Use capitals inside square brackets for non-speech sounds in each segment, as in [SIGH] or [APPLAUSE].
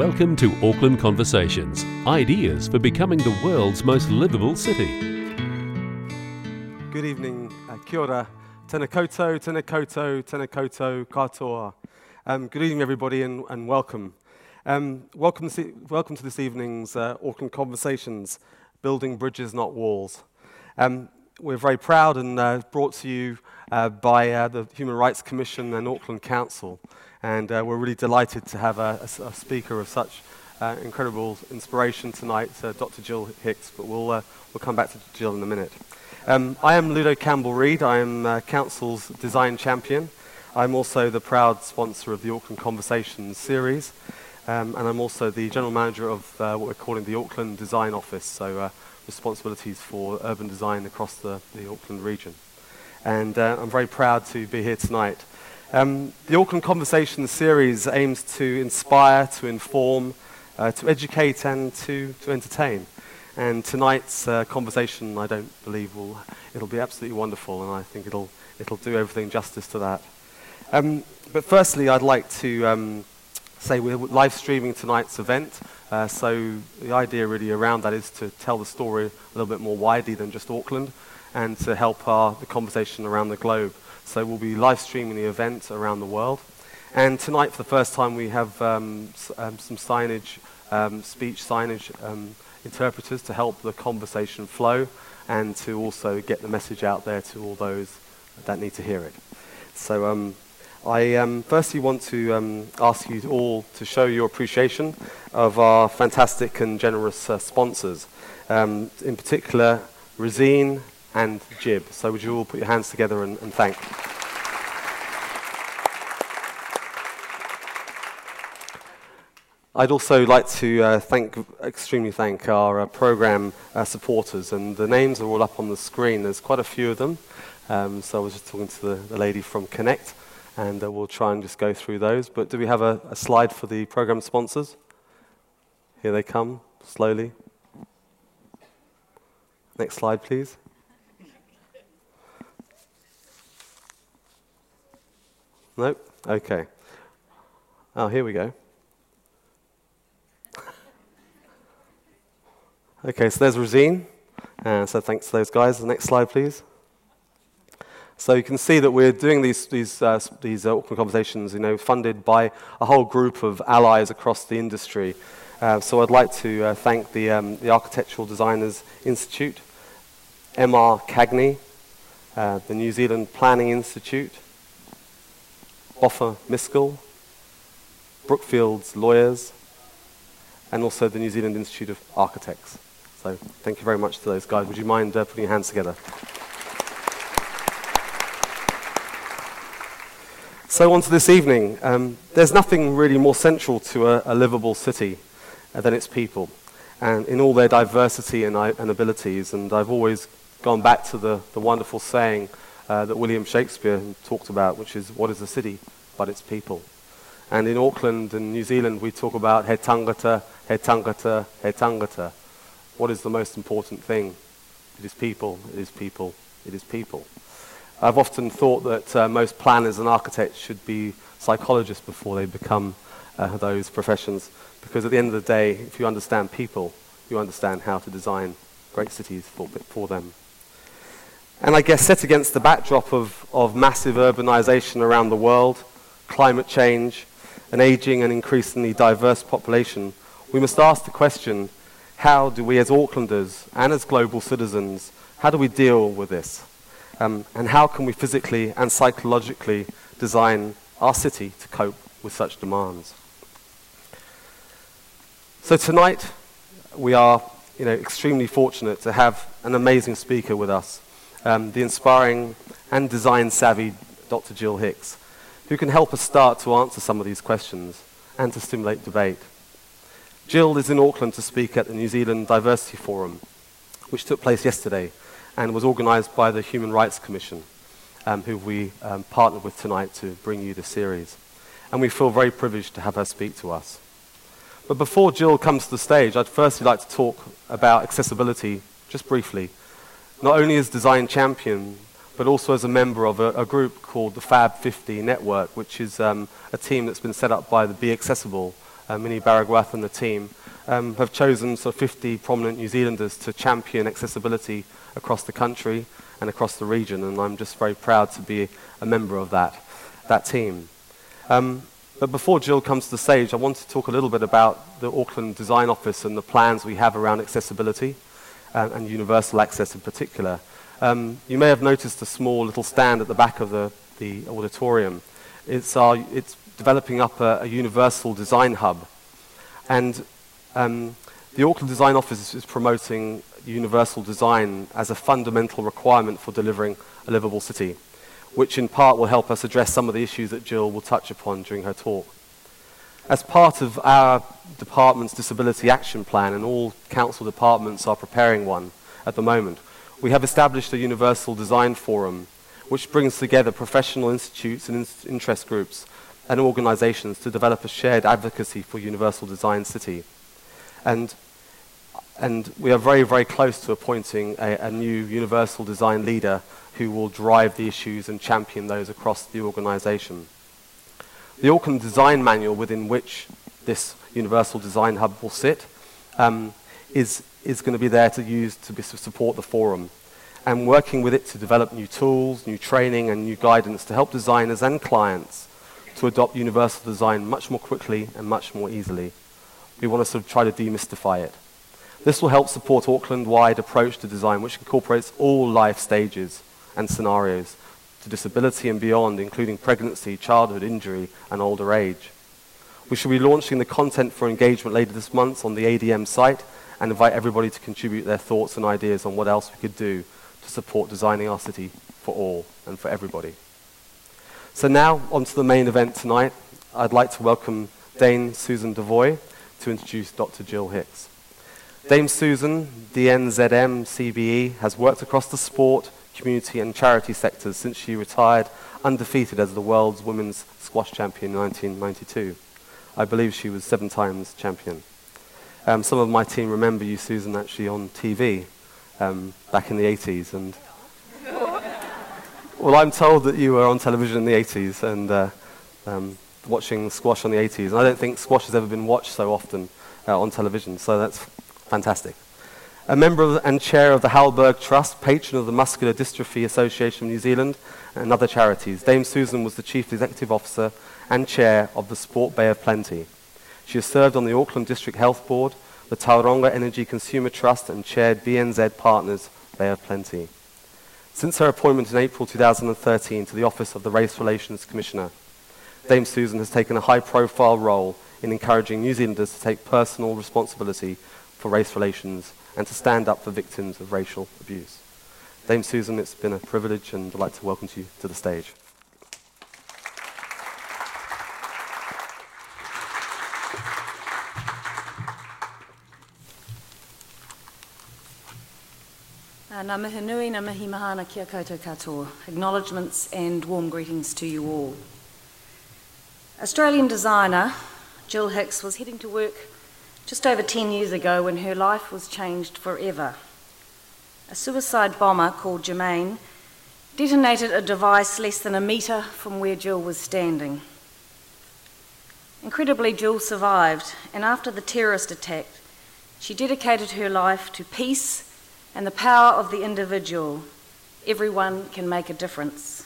Welcome to Auckland Conversations ideas for becoming the world's most livable city. Good evening, uh, kia ora, tēnā koutou, tēnā tēnā katoa. Um, good evening, everybody, and, and welcome. Um, welcome, to, welcome to this evening's uh, Auckland Conversations, Building Bridges, Not Walls. Um, we're very proud and uh, brought to you uh, by uh, the Human Rights Commission and Auckland Council. And uh, we're really delighted to have a, a, a speaker of such uh, incredible inspiration tonight, uh, Dr. Gill Hicks. But we'll, uh, we'll come back to Gill in a minute. Um, I am Ludo Campbell Reid. I am uh, Council's design champion. I'm also the proud sponsor of the Auckland Conversations series. Um, and I'm also the general manager of uh, what we're calling the Auckland Design Office, so responsibilities for urban design across the, the Auckland region. And I'm very proud to be here tonight. Um, the Auckland Conversations series aims to inspire, to inform, uh, to educate, and to, to entertain. And tonight's uh, conversation, I don't believe, will it'll be absolutely wonderful, and I think it'll it'll do everything justice to that. Um, but firstly, I'd like to um, say we're live streaming tonight's event. Uh, so the idea really around that is to tell the story a little bit more widely than just Auckland, and to help our, the conversation around the globe. So we'll be live streaming the event around the world. And tonight, for the first time, we have um, s- um, some signage, um, speech signage um, interpreters to help the conversation flow and to also get the message out there to all those that need to hear it. So um, I um, firstly want to ask you all to show your appreciation of our fantastic and generous uh, sponsors, in particular, Resene and Jib. So would you all put your hands together and, and thank? I'd also like to uh, thank, extremely thank our uh, program uh, supporters, and the names are all up on the screen. There's quite a few of them. Um, so I was just talking to the, the lady from Connect, and uh, we'll try and just go through those. But do we have a, a slide for the program sponsors? Here they come, slowly. Next slide, please. Nope. Okay. Oh, here we go. okay, so there's Resene. Uh, so thanks to those guys. The next slide, please. So you can see that we're doing these, these, uh, these uh, Auckland conversations, you know, funded by a whole group of allies across the industry. Uh, so I'd like to uh, thank the, um, the Architectural Designers Institute, MR Cagney, uh, the New Zealand Planning Institute, Boffa Miskell, Brookfields Lawyers, and also the New Zealand Institute of Architects. So thank you very much to those guys. Would you mind uh, putting your hands together? So on to this evening. Um, there's nothing really more central to a, a livable city uh, than its people, and in all their diversity and, and abilities. And I've always gone back to the, the wonderful saying uh, that William Shakespeare talked about, which is what is a city but its people. And in Auckland and New Zealand, we talk about he tangata, he tangata, he tangata. What is the most important thing? It is people, it is people, it is people. I've often thought that uh, most planners and architects should be psychologists before they become uh, those professions, because at the end of the day, if you understand people, you understand how to design great cities for, for them. And I guess set against the backdrop of, of massive urbanization around the world, climate change, an aging and increasingly diverse population, we must ask the question, how do we as Aucklanders and as global citizens, how do we deal with this? Um, and how can we physically and psychologically design our city to cope with such demands? So tonight, we are you know, extremely fortunate to have an amazing speaker with us um, the inspiring and design savvy Dr. Gill Hicks, who can help us start to answer some of these questions and to stimulate debate. Gill is in Auckland to speak at the New Zealand Diversity Forum, which took place yesterday and was organized by the Human Rights Commission, um, who we um, partnered with tonight to bring you the series. And we feel very privileged to have her speak to us. But before Gill comes to the stage, I'd firstly like to talk about accessibility just briefly not only as design champion, but also as a member of a, a group called the Fab 50 Network, which is um, a team that's been set up by the Be Accessible uh, Minnie Baragwanath and the team, um, have chosen sort of 50 prominent New Zealanders to champion accessibility across the country and across the region, and I'm just very proud to be a member of that, that team. Um, but before Gill comes to the stage, I want to talk a little bit about the Auckland Design Office and the plans we have around accessibility uh, and universal access in particular. Um, you may have noticed a small little stand at the back of the, the auditorium. It's, our, it's developing up a, a universal design hub. And um, the Auckland Design Office is promoting universal design as a fundamental requirement for delivering a livable city, which in part will help us address some of the issues that Gill will touch upon during her talk. As part of our department's disability action plan, and all council departments are preparing one at the moment, we have established a universal design forum which brings together professional institutes and in interest groups and organizations to develop a shared advocacy for universal design city. And, and we are very, very close to appointing a, a new universal design leader who will drive the issues and champion those across the organization. The Auckland Design Manual, within which this Universal Design Hub will sit, um, is, is going to be there to use to, be, to support the forum and working with it to develop new tools, new training, and new guidance to help designers and clients to adopt universal design much more quickly and much more easily. We want to sort of try to demystify it. This will help support Auckland-wide approach to design, which incorporates all life stages and scenarios to disability and beyond, including pregnancy, childhood, injury, and older age. We shall be launching the content for engagement later this month on the ADM site and invite everybody to contribute their thoughts and ideas on what else we could do to support designing our city for all and for everybody. So now, on to the main event tonight. I'd like to welcome Dame Susan Devoy to introduce Dr. Gill Hicks. Dame Susan, DNZM CBE, has worked across the sport, community and charity sectors since she retired undefeated as the world's women's squash champion in 1992. I believe she was seven times champion. Um, some of my team remember you, Susan, actually on TV um, back in the 80s. And [LAUGHS] well, I'm told that you were on television in the 80s and uh, um, watching squash on the 80s. And I don't think squash has ever been watched so often uh, on television, so that's fantastic. A member and chair of the Halberg Trust, patron of the Muscular Dystrophy Association of New Zealand, and other charities, Dame Susan was the chief executive officer and chair of the Sport Bay of Plenty. She has served on the Auckland District Health Board, the Tauranga Energy Consumer Trust, and chaired BNZ Partners Bay of Plenty. Since her appointment in April 2013 to the office of the Race Relations Commissioner, Dame Susan has taken a high profile role in encouraging New Zealanders to take personal responsibility for race relations and to stand up for victims of racial abuse. Dame Susan, it's been a privilege and I'd like to welcome you to the stage. Uh, ngā mihi nui, ngā mihi mahana kia koutou katoa. Acknowledgements and warm greetings to you all. Australian designer Gill Hicks was heading to work just over 10 years ago when her life was changed forever. A suicide bomber called Jermaine detonated a device less than a metre from where Gill was standing. Incredibly, Gill survived, and after the terrorist attack, she dedicated her life to peace and the power of the individual, everyone can make a difference.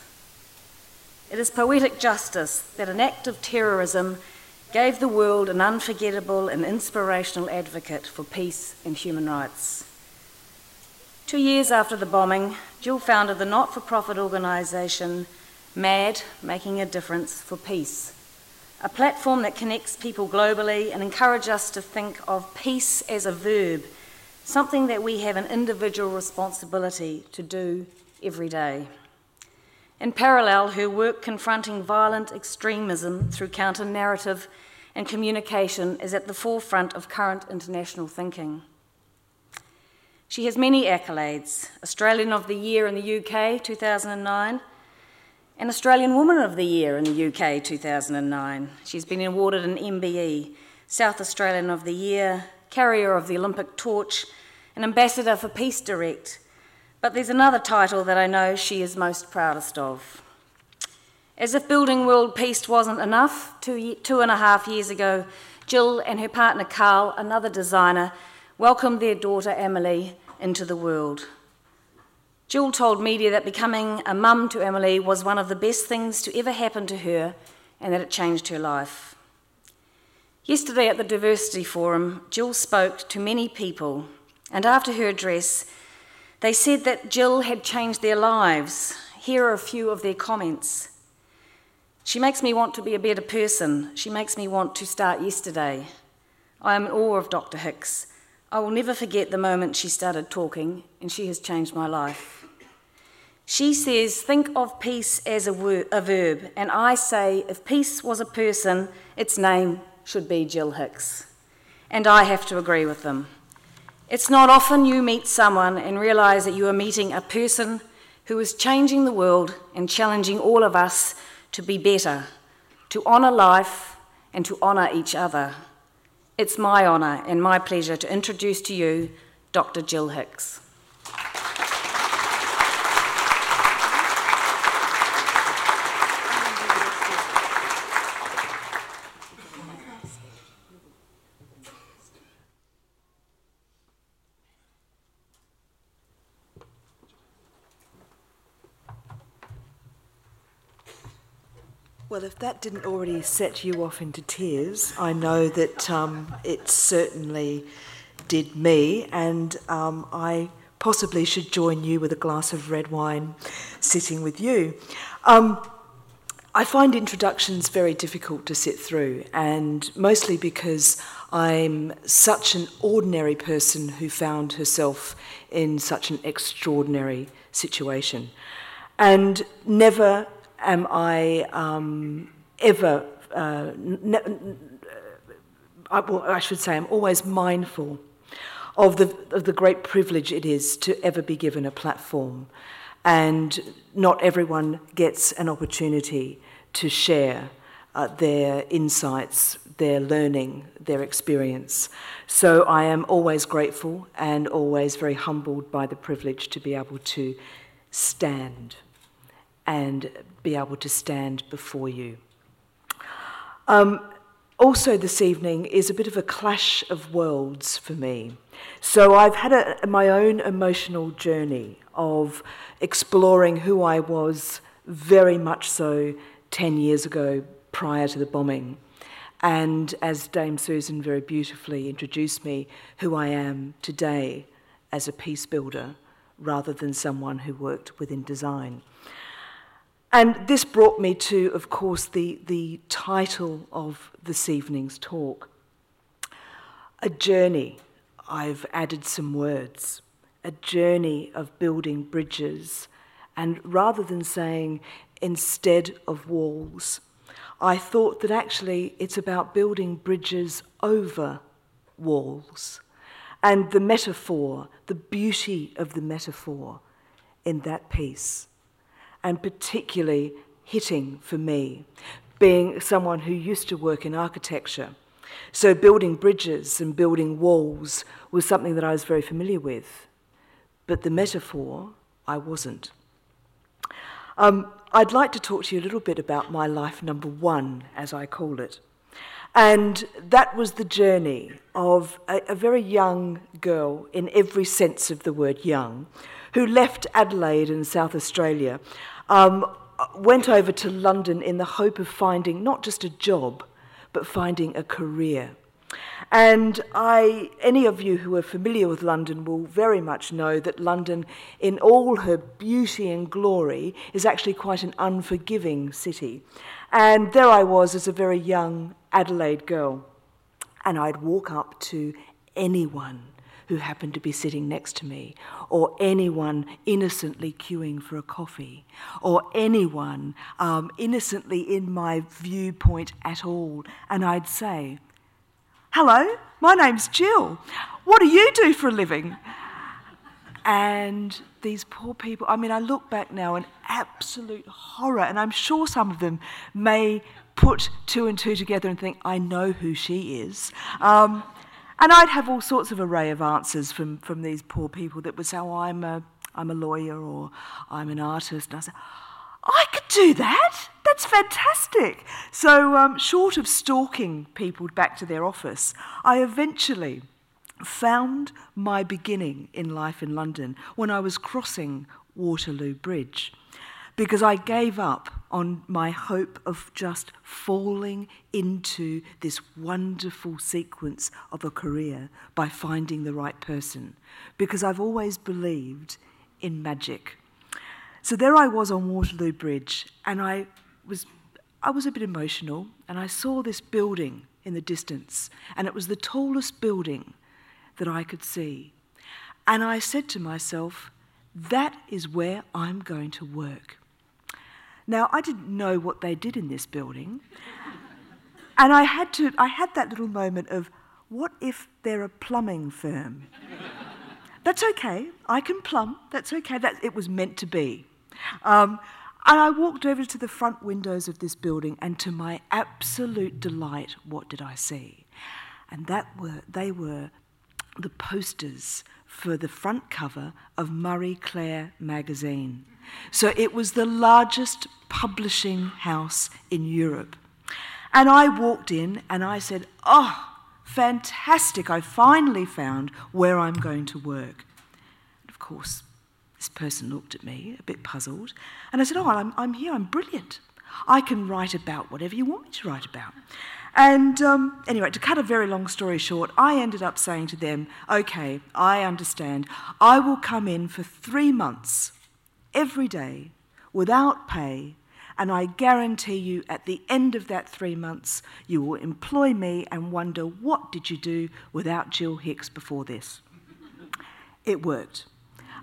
It is poetic justice that an act of terrorism gave the world an unforgettable and inspirational advocate for peace and human rights. Two years after the bombing, Gill founded the not for profit organisation MAD, Making a Difference for Peace, a platform that connects people globally and encourages us to think of peace as a verb something that we have an individual responsibility to do every day. In parallel, her work confronting violent extremism through counter narrative and communication is at the forefront of current international thinking. She has many accolades Australian of the Year in the UK 2009, and Australian Woman of the Year in the UK 2009. She's been awarded an MBE, South Australian of the Year, carrier of the Olympic torch, and ambassador for Peace Direct. But there's another title that I know she is most proudest of. As if building world peace wasn't enough, two, two and a half years ago, Gill and her partner Carl, another designer, welcomed their daughter Emily into the world. Gill told media that becoming a mum to Emily was one of the best things to ever happen to her and that it changed her life. Yesterday at the Diversity Forum, Gill spoke to many people, and after her address, they said that Gill had changed their lives. Here are a few of their comments. She makes me want to be a better person. She makes me want to start yesterday. I am in awe of Dr. Hicks. I will never forget the moment she started talking, and she has changed my life. She says, Think of peace as a, word, a verb, and I say, if peace was a person, its name should be Gill Hicks. And I have to agree with them. It's not often you meet someone and realise that you are meeting a person who is changing the world and challenging all of us to be better, to honour life and to honour each other. It's my honour and my pleasure to introduce to you Dr. Gill Hicks. Well, if that didn't already set you off into tears, I know that um, it certainly did me, and um, I possibly should join you with a glass of red wine sitting with you. Um, I find introductions very difficult to sit through, and mostly because I'm such an ordinary person who found herself in such an extraordinary situation. And never am I um, ever, uh, ne- I, well, I should say, I'm always mindful of the, of the great privilege it is to ever be given a platform. And not everyone gets an opportunity to share uh, their insights, their learning, their experience. So I am always grateful and always very humbled by the privilege to be able to stand and be able to stand before you. Um, also, this evening is a bit of a clash of worlds for me. So, I've had a, my own emotional journey of exploring who I was very much so 10 years ago prior to the bombing. And as Dame Susan very beautifully introduced me, who I am today as a peace builder rather than someone who worked within design. And this brought me to, of course, the, the title of this evening's talk A Journey. I've added some words. A journey of building bridges. And rather than saying instead of walls, I thought that actually it's about building bridges over walls. And the metaphor, the beauty of the metaphor in that piece and particularly hitting for me, being someone who used to work in architecture. So, building bridges and building walls was something that I was very familiar with. But the metaphor, I wasn't. Um, I'd like to talk to you a little bit about my life number one, as I call it. And that was the journey of a, a, very young girl, in every sense of the word young, who left Adelaide in South Australia um, went over to London in the hope of finding not just a job, but finding a career. And I, any of you who are familiar with London will very much know that London, in all her beauty and glory, is actually quite an unforgiving city. And there I was as a very young Adelaide girl, and I'd walk up to anyone who happened to be sitting next to me, or anyone innocently queuing for a coffee, or anyone um, innocently in my viewpoint at all. And I'd say, Hello, my name's Gill. What do you do for a living? And these poor people, I mean, I look back now in absolute horror, and I'm sure some of them may put two and two together and think, I know who she is. Um, and I'd have all sorts of array of answers from, from these poor people that would say, oh, I'm a, I'm a lawyer or I'm an artist. And I said, I could do that. That that's fantastic. So, um, short of stalking people back to their office, I eventually found my beginning in life in London when I was crossing Waterloo Bridge because I gave up on my hope of just falling into this wonderful sequence of a career by finding the right person because I've always believed in magic. So there I was on Waterloo Bridge and I was I was a bit emotional and I saw this building in the distance and it was the tallest building that I could see. And I said to myself, that is where I'm going to work. Now, I didn't know what they did in this building. [LAUGHS] and I had, to, I had that little moment of, what if they're a plumbing firm? That's okay. I can plumb. That's okay. That, it was meant to be. Um, and I walked over to the front windows of this building, and to my absolute delight, what did I see? And that were, they were the posters for the front cover of Marie Claire magazine. So it was the largest publishing house in Europe. And I walked in and I said, Oh, fantastic, I finally found where I'm going to work. And of course, this person looked at me, a bit puzzled, and I said, Oh, I'm, I'm here, I'm brilliant. I can write about whatever you want me to write about. And um, anyway, to cut a very long story short, I ended up saying to them, okay, I understand. I will come in for three months every day without pay, and I guarantee you at the end of that three months, you will employ me and wonder, what did you do without Gill Hicks before this? It worked.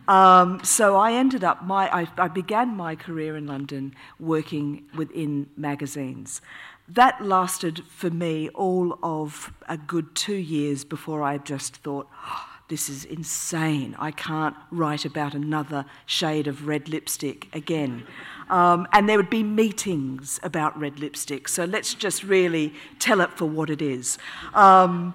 Um, so I ended up, my, I, I began my career in London working within magazines. That lasted for me all of a good two years before I just thought, oh, this is insane. I can't write about another shade of red lipstick again. Um, and there would be meetings about red lipstick, so let's just really tell it for what it is. Um,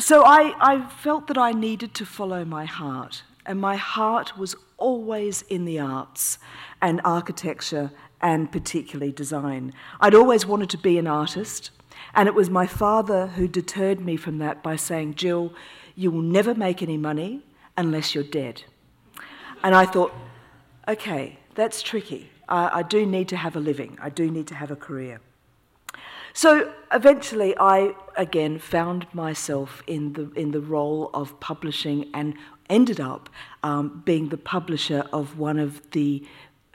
so I, I felt that I needed to follow my heart, and my heart was always in the arts and architecture and particularly design. I'd always wanted to be an artist, and it was my father who deterred me from that by saying, Gill, you will never make any money unless you're dead. And I thought, okay, that's tricky. I, I do need to have a living, I do need to have a career. So eventually, I again found myself in the, in the role of publishing and ended up um, being the publisher of one of the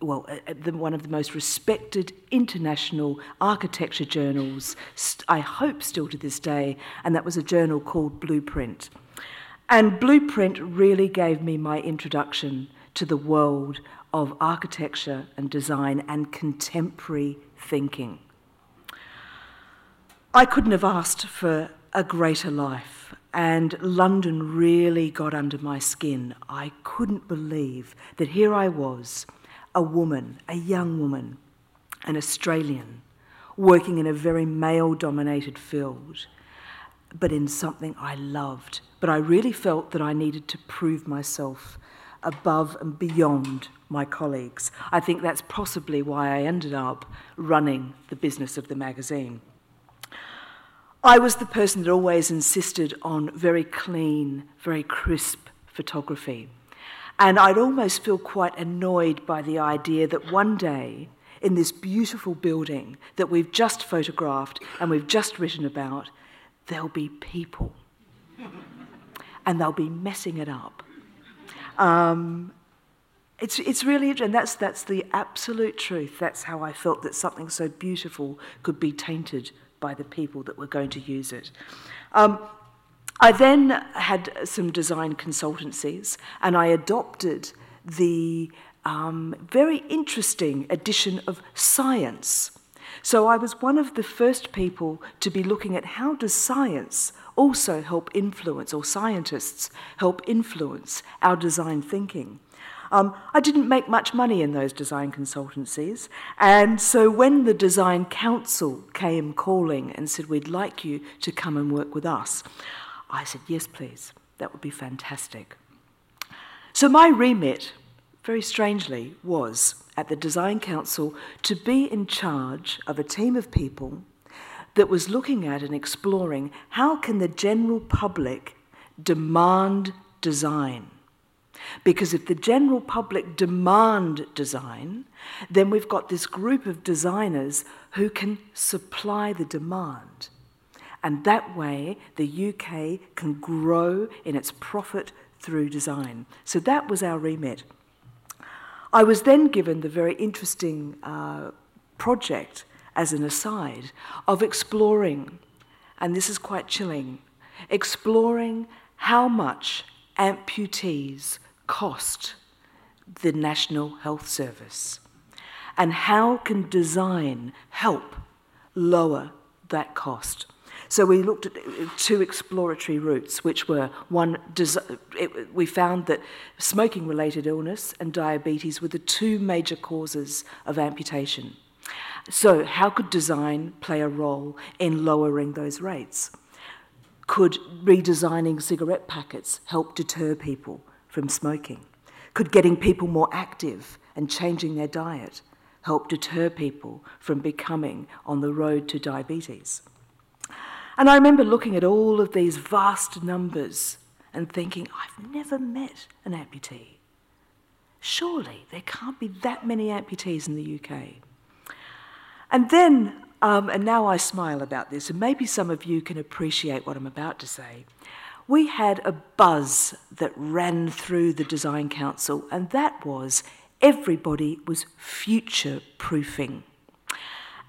well, uh, uh, the, one of the most respected international architecture journals, I hope still to this day, and that was a journal called Blueprint. And Blueprint really gave me my introduction to the world of architecture and design and contemporary thinking. I couldn't have asked for a greater life, and London really got under my skin. I couldn't believe that here I was a woman, a young woman, an Australian, working in a very male dominated field, but in something I loved. But I really felt that I needed to prove myself above and beyond my colleagues. I think that's possibly why I ended up running the business of the magazine. I was the person that always insisted on very clean, very crisp photography. And I'd almost feel quite annoyed by the idea that one day, in this beautiful building that we've just photographed and we've just written about, there'll be people. [LAUGHS] and they'll be messing it up. Um, it's, it's really, and that's, that's the absolute truth. That's how I felt that something so beautiful could be tainted by the people that were going to use it. Um, I then had some design consultancies and I adopted the um, very interesting addition of science. So I was one of the first people to be looking at how does science also help influence, or scientists help influence our design thinking. Um, I didn't make much money in those design consultancies, and so when the Design Council came calling and said, We'd like you to come and work with us, I said, Yes, please. That would be fantastic. So, my remit very strangely, was at the Design Council to be in charge of a team of people that was looking at and exploring how can the general public demand design. Because if the general public demand design, then we've got this group of designers who can supply the demand. And that way, the UK can grow in its profit through design. So that was our remit. I was then given the very interesting uh, project, as an aside, of exploring, and this is quite chilling, exploring how much amputees cost the National Health Service and how can design help lower that cost. So we looked at uh, two exploratory routes, which were one, we found that smoking related illness and diabetes were the two major causes of amputation. So, how could design play a role in lowering those rates? Could redesigning cigarette packets help deter people from smoking? Could getting people more active and changing their diet help deter people from becoming on the road to diabetes? And I remember looking at all of these vast numbers and thinking, I've never met an amputee. Surely there can't be that many amputees in the UK. And then, um, and now I smile about this, and maybe some of you can appreciate what I'm about to say. We had a buzz that ran through the Design Council, and that was everybody was future proofing.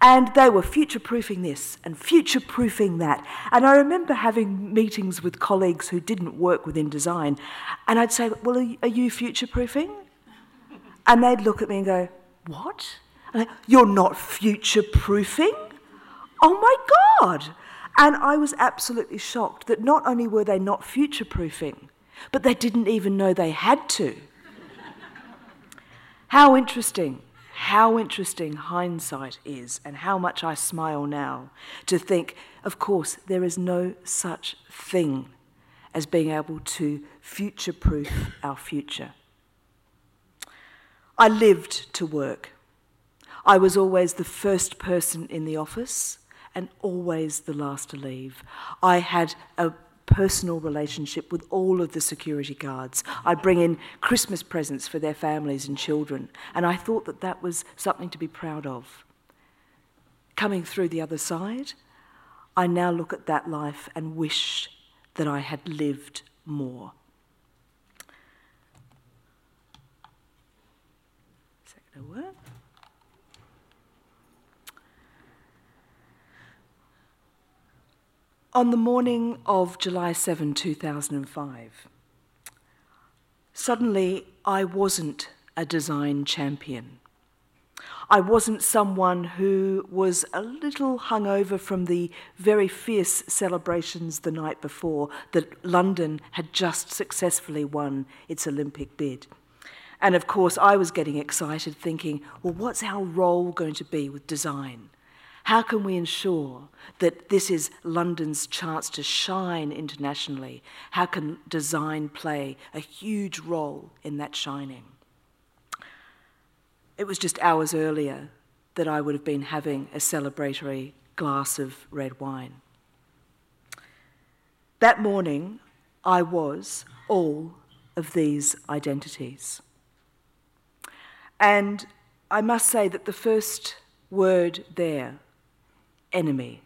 And they were future proofing this and future proofing that. And I remember having meetings with colleagues who didn't work within design, and I'd say, Well, are you future proofing? And they'd look at me and go, What? And I, You're not future proofing? Oh my God! And I was absolutely shocked that not only were they not future proofing, but they didn't even know they had to. How interesting how interesting hindsight is and how much I smile now to think, of course, there is no such thing as being able to future proof our future. I lived to work. I was always the first person in the office and always the last to leave. I had a personal relationship with all of the security guards. I'd bring in Christmas presents for their families and children, and I thought that that was something to be proud of. Coming through the other side, I now look at that life and wish that I had lived more. Is that going to work? On the morning of July 7, 2005, suddenly I wasn't a design champion. I wasn't someone who was a little hungover from the very fierce celebrations the night before that London had just successfully won its Olympic bid. And of course, I was getting excited thinking, well, what's our role going to be with design? How can we ensure that this is London's chance to shine internationally? How can design play a huge role in that shining? It was just hours earlier that I would have been having a celebratory glass of red wine. That morning, I was all of these identities. And I must say that the first word there enemy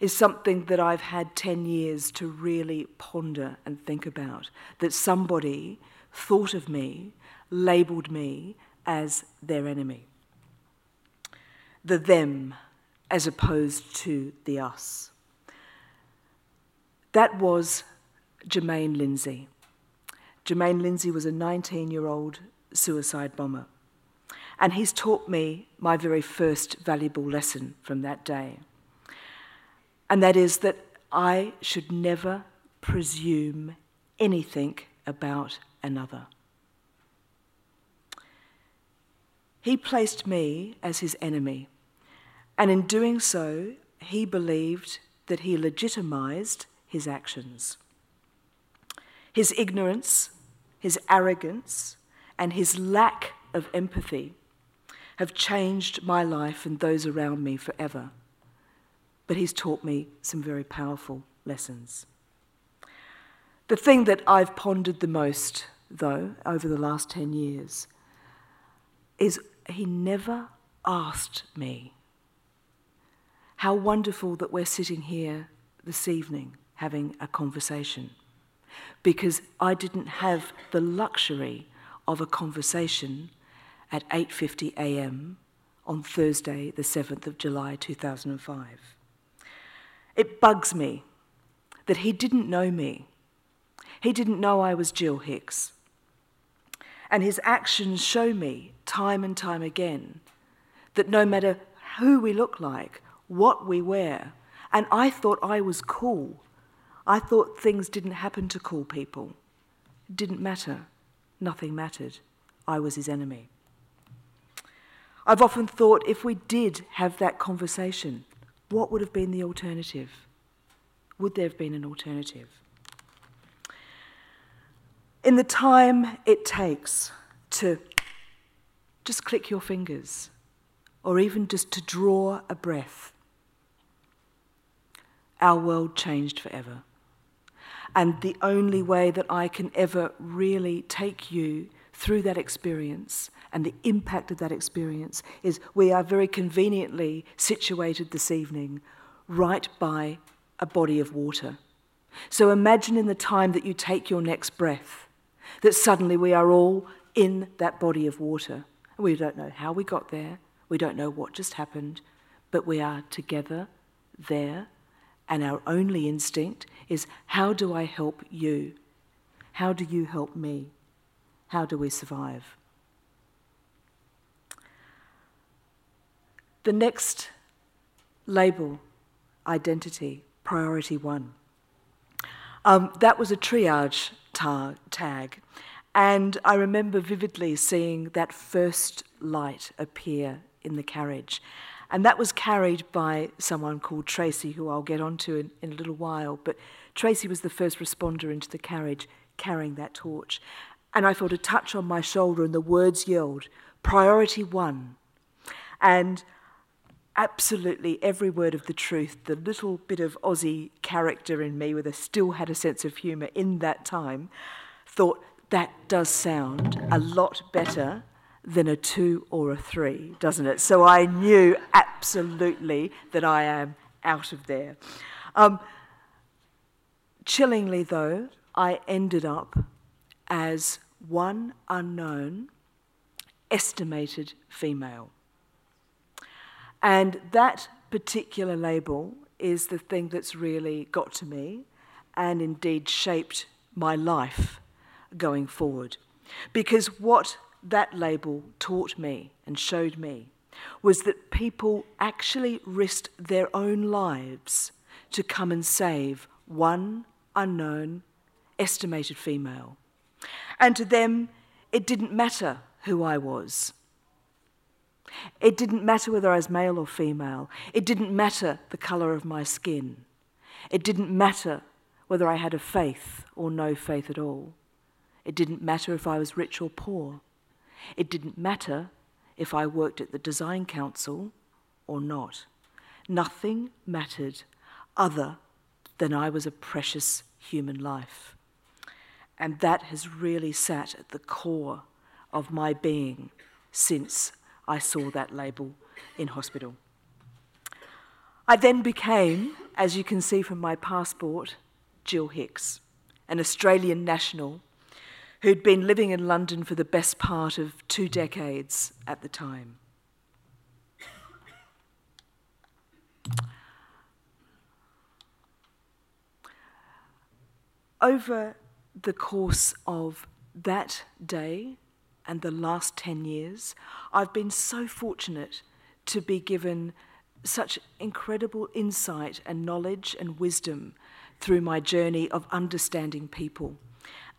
is something that I've had 10 years to really ponder and think about. That somebody thought of me, labelled me as their enemy. The them as opposed to the us. That was Jermaine Lindsay. Jermaine Lindsay was a 19 year old suicide bomber. And he's taught me my very first valuable lesson from that day. And that is that I should never presume anything about another. He placed me as his enemy, and in doing so, he believed that he legitimized his actions. His ignorance, his arrogance, and his lack of empathy have changed my life and those around me forever. But he's taught me some very powerful lessons. The thing that I've pondered the most, though, over the last 10 years is he never asked me. How wonderful that we're sitting here this evening having a conversation. Because I didn't have the luxury of a conversation at 8:50 a.m. on Thursday, the 7th of July 2005. It bugs me that he didn't know me. He didn't know I was Gill Hicks. And his actions show me time and time again that no matter who we look like, what we wear, and I thought I was cool. I thought things didn't happen to cool people. It didn't matter. Nothing mattered. I was his enemy. I've often thought if we did have that conversation, what would have been the alternative? Would there have been an alternative? In the time it takes to just click your fingers, or even just to draw a breath, our world changed forever. And the only way that I can ever really take you through that experience and the impact of that experience is we are very conveniently situated this evening right by a body of water. So imagine in the time that you take your next breath that suddenly we are all in that body of water. We don't know how we got there, we don't know what just happened, but we are together there, and our only instinct is how do I help you? How do you help me? How do we survive? The next label, identity, priority one. Um, that was a triage ta- tag. And I remember vividly seeing that first light appear in the carriage. And that was carried by someone called Tracy, who I'll get onto in, in a little while. But Tracy was the first responder into the carriage carrying that torch. And I felt a touch on my shoulder, and the words yelled, Priority one. And absolutely every word of the truth, the little bit of Aussie character in me, with a still had a sense of humour in that time, thought that does sound a lot better than a two or a three, doesn't it? So I knew absolutely that I am out of there. Um, chillingly, though, I ended up as one unknown estimated female. And that particular label is the thing that's really got to me and indeed shaped my life going forward. Because what that label taught me and showed me was that people actually risked their own lives to come and save one unknown, estimated female. And to them, it didn't matter who I was. It didn't matter whether I was male or female. It didn't matter the colour of my skin. It didn't matter whether I had a faith or no faith at all. It didn't matter if I was rich or poor. It didn't matter if I worked at the Design Council or not. Nothing mattered other than I was a precious human life. And that has really sat at the core of my being since I saw that label in hospital. I then became, as you can see from my passport, Gill Hicks, an Australian national who'd been living in London for the best part of two decades at the time. Over the course of that day and the last 10 years, I've been so fortunate to be given such incredible insight and knowledge and wisdom through my journey of understanding people.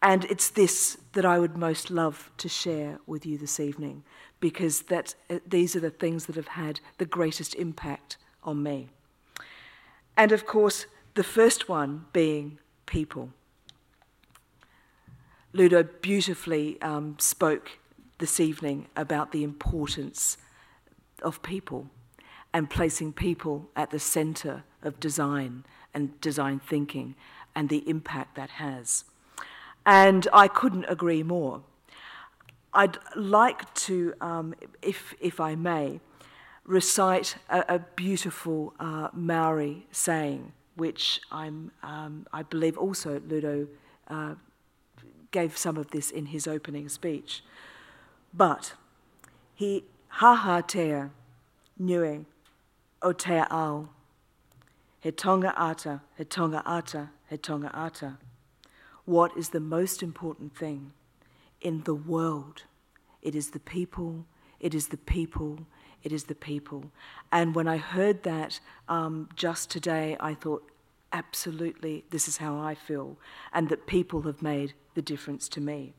And it's this that I would most love to share with you this evening, because that, uh, these are the things that have had the greatest impact on me. And of course, the first one being people. Ludo beautifully um, spoke this evening about the importance of people and placing people at the centre of design and design thinking and the impact that has. And I couldn't agree more. I'd like to, um, if, if I may, recite a, a beautiful uh, Maori saying, which I'm, um, I believe also Ludo uh, gave some of this in his opening speech. But he ha ha tea nui o te ao. He tonga ata, he tonga ata, he tonga ata. What is the most important thing in the world? It is the people, it is the people, it is the people. And when I heard that um, just today, I thought, absolutely, this is how I feel, and that people have made the difference to me.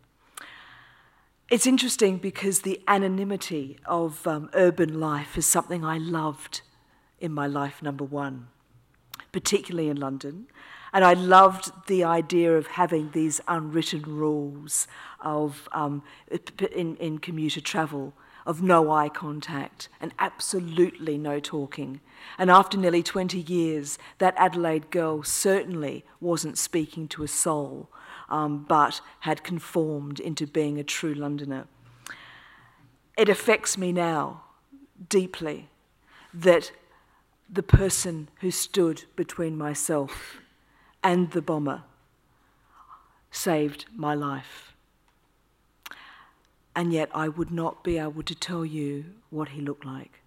It's interesting because the anonymity of um, urban life is something I loved in my life, number one, particularly in London. And I loved the idea of having these unwritten rules of um, in, in commuter travel of no eye contact and absolutely no talking. And after nearly 20 years, that Adelaide girl certainly wasn't speaking to a soul um, but had conformed into being a true Londoner. It affects me now deeply that the person who stood between myself and the bomber saved my life. And yet I would not be able to tell you what he looked like.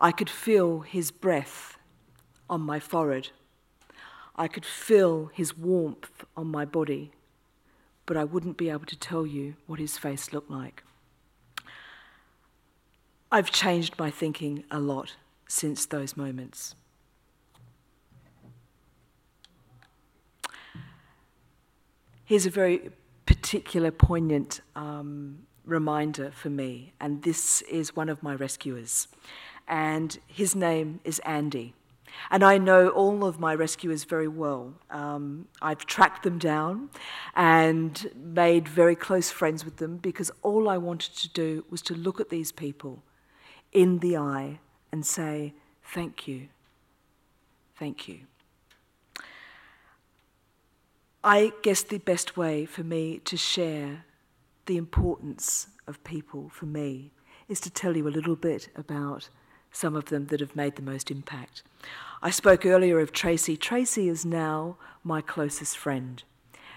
I could feel his breath on my forehead I could feel his warmth on my body, but I wouldn't be able to tell you what his face looked like. I've changed my thinking a lot since those moments. Here's a very particular, poignant um, reminder for me, and this is one of my rescuers. And his name is Andy. And I know all of my rescuers very well. Um, I've tracked them down and made very close friends with them because all I wanted to do was to look at these people in the eye and say, Thank you. Thank you. I guess the best way for me to share the importance of people for me is to tell you a little bit about some of them that have made the most impact. I spoke earlier of Tracy. Tracy is now my closest friend.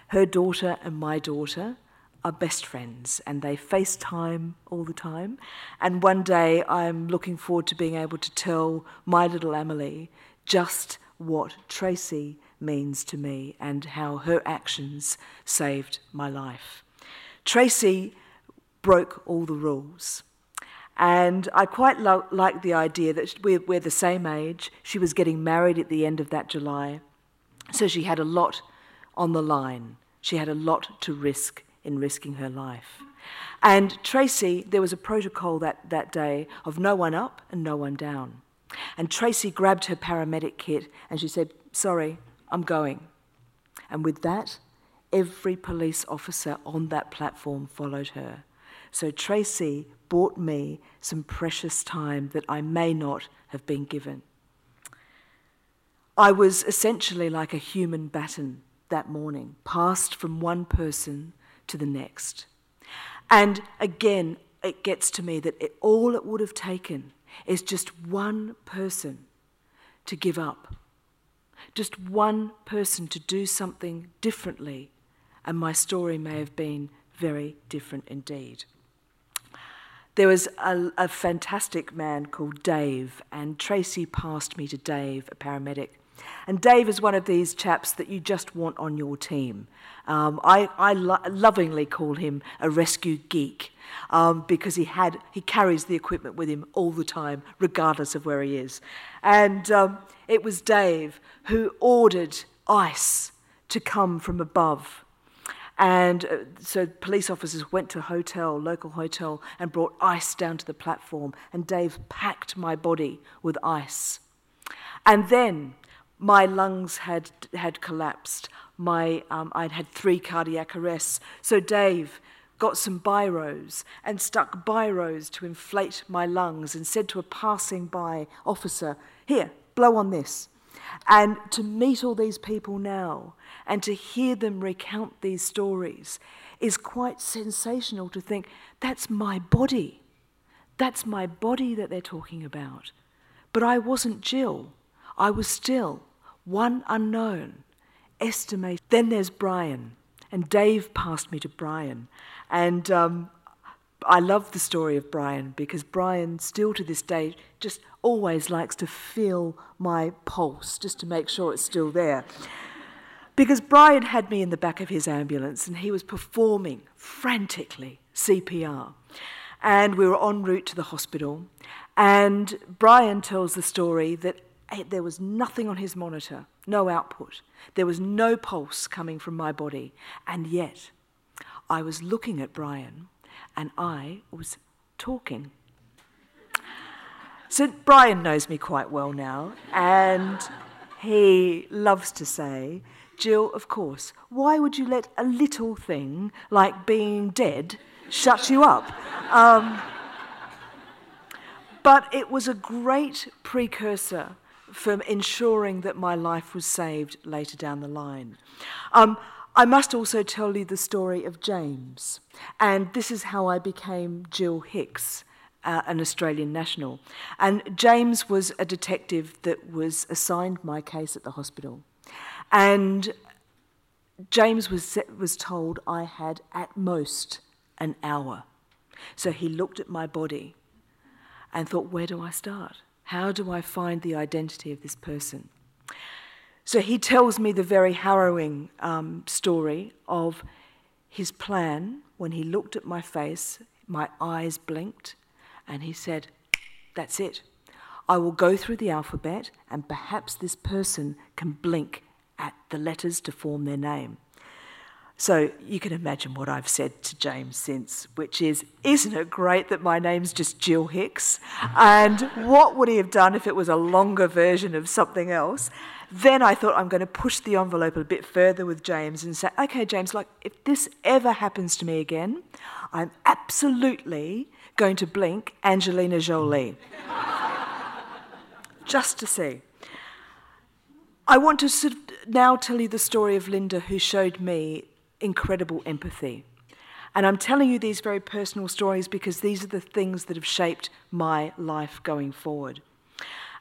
Her daughter and my daughter are best friends and they FaceTime all the time. And one day I'm looking forward to being able to tell my little Emily just what Tracy means to me and how her actions saved my life. Tracy broke all the rules. And I quite lo- like the idea that we're, we're the same age. She was getting married at the end of that July. So she had a lot on the line. She had a lot to risk in risking her life. And Tracy, there was a protocol that, that day of no one up and no one down. And Tracy grabbed her paramedic kit and she said, Sorry, I'm going. And with that, every police officer on that platform followed her. So Tracy bought me some precious time that I may not have been given. I was essentially like a human baton that morning, passed from one person to the next. And again, it gets to me that it, all it would have taken is just one person to give up, just one person to do something differently, and my story may have been very different indeed. There was a, a fantastic man called Dave, and Tracy passed me to Dave, a paramedic. And Dave is one of these chaps that you just want on your team. Um, I, I lo- lovingly call him a rescue geek um, because he, had, he carries the equipment with him all the time, regardless of where he is. And um, it was Dave who ordered ice to come from above and uh, so police officers went to a hotel, local hotel, and brought ice down to the platform. And Dave packed my body with ice. And then my lungs had, had collapsed. My, um, I'd had three cardiac arrests. So Dave got some biros and stuck biros to inflate my lungs and said to a passing by officer, Here, blow on this. And to meet all these people now and to hear them recount these stories is quite sensational to think that's my body. That's my body that they're talking about. But I wasn't Gill. I was still one unknown, estimate. Then there's Brian, and Dave passed me to Brian. And um, I love the story of Brian because Brian, still to this day, just always likes to feel my pulse just to make sure it's still there. Because Brian had me in the back of his ambulance and he was performing frantically CPR. And we were en route to the hospital. And Brian tells the story that eh, there was nothing on his monitor, no output. There was no pulse coming from my body. And yet, I was looking at Brian and I was talking. So, Brian knows me quite well now, and he loves to say, Gill, of course, why would you let a little thing like being dead shut you up? Um, but it was a great precursor for ensuring that my life was saved later down the line. Um, I must also tell you the story of James, and this is how I became Gill Hicks. Uh, an Australian national. And James was a detective that was assigned my case at the hospital. And James was, was told I had at most an hour. So he looked at my body and thought, where do I start? How do I find the identity of this person? So he tells me the very harrowing um, story of his plan when he looked at my face, my eyes blinked, and he said, That's it. I will go through the alphabet, and perhaps this person can blink at the letters to form their name. So you can imagine what I've said to James since, which is, Isn't it great that my name's just Gill Hicks? And what would he have done if it was a longer version of something else? Then I thought I'm going to push the envelope a bit further with James and say, Okay, James, like if this ever happens to me again, I'm absolutely going to blink Angelina Jolie. [LAUGHS] just to see. I want to sort of now tell you the story of Linda, who showed me incredible empathy. And I'm telling you these very personal stories because these are the things that have shaped my life going forward.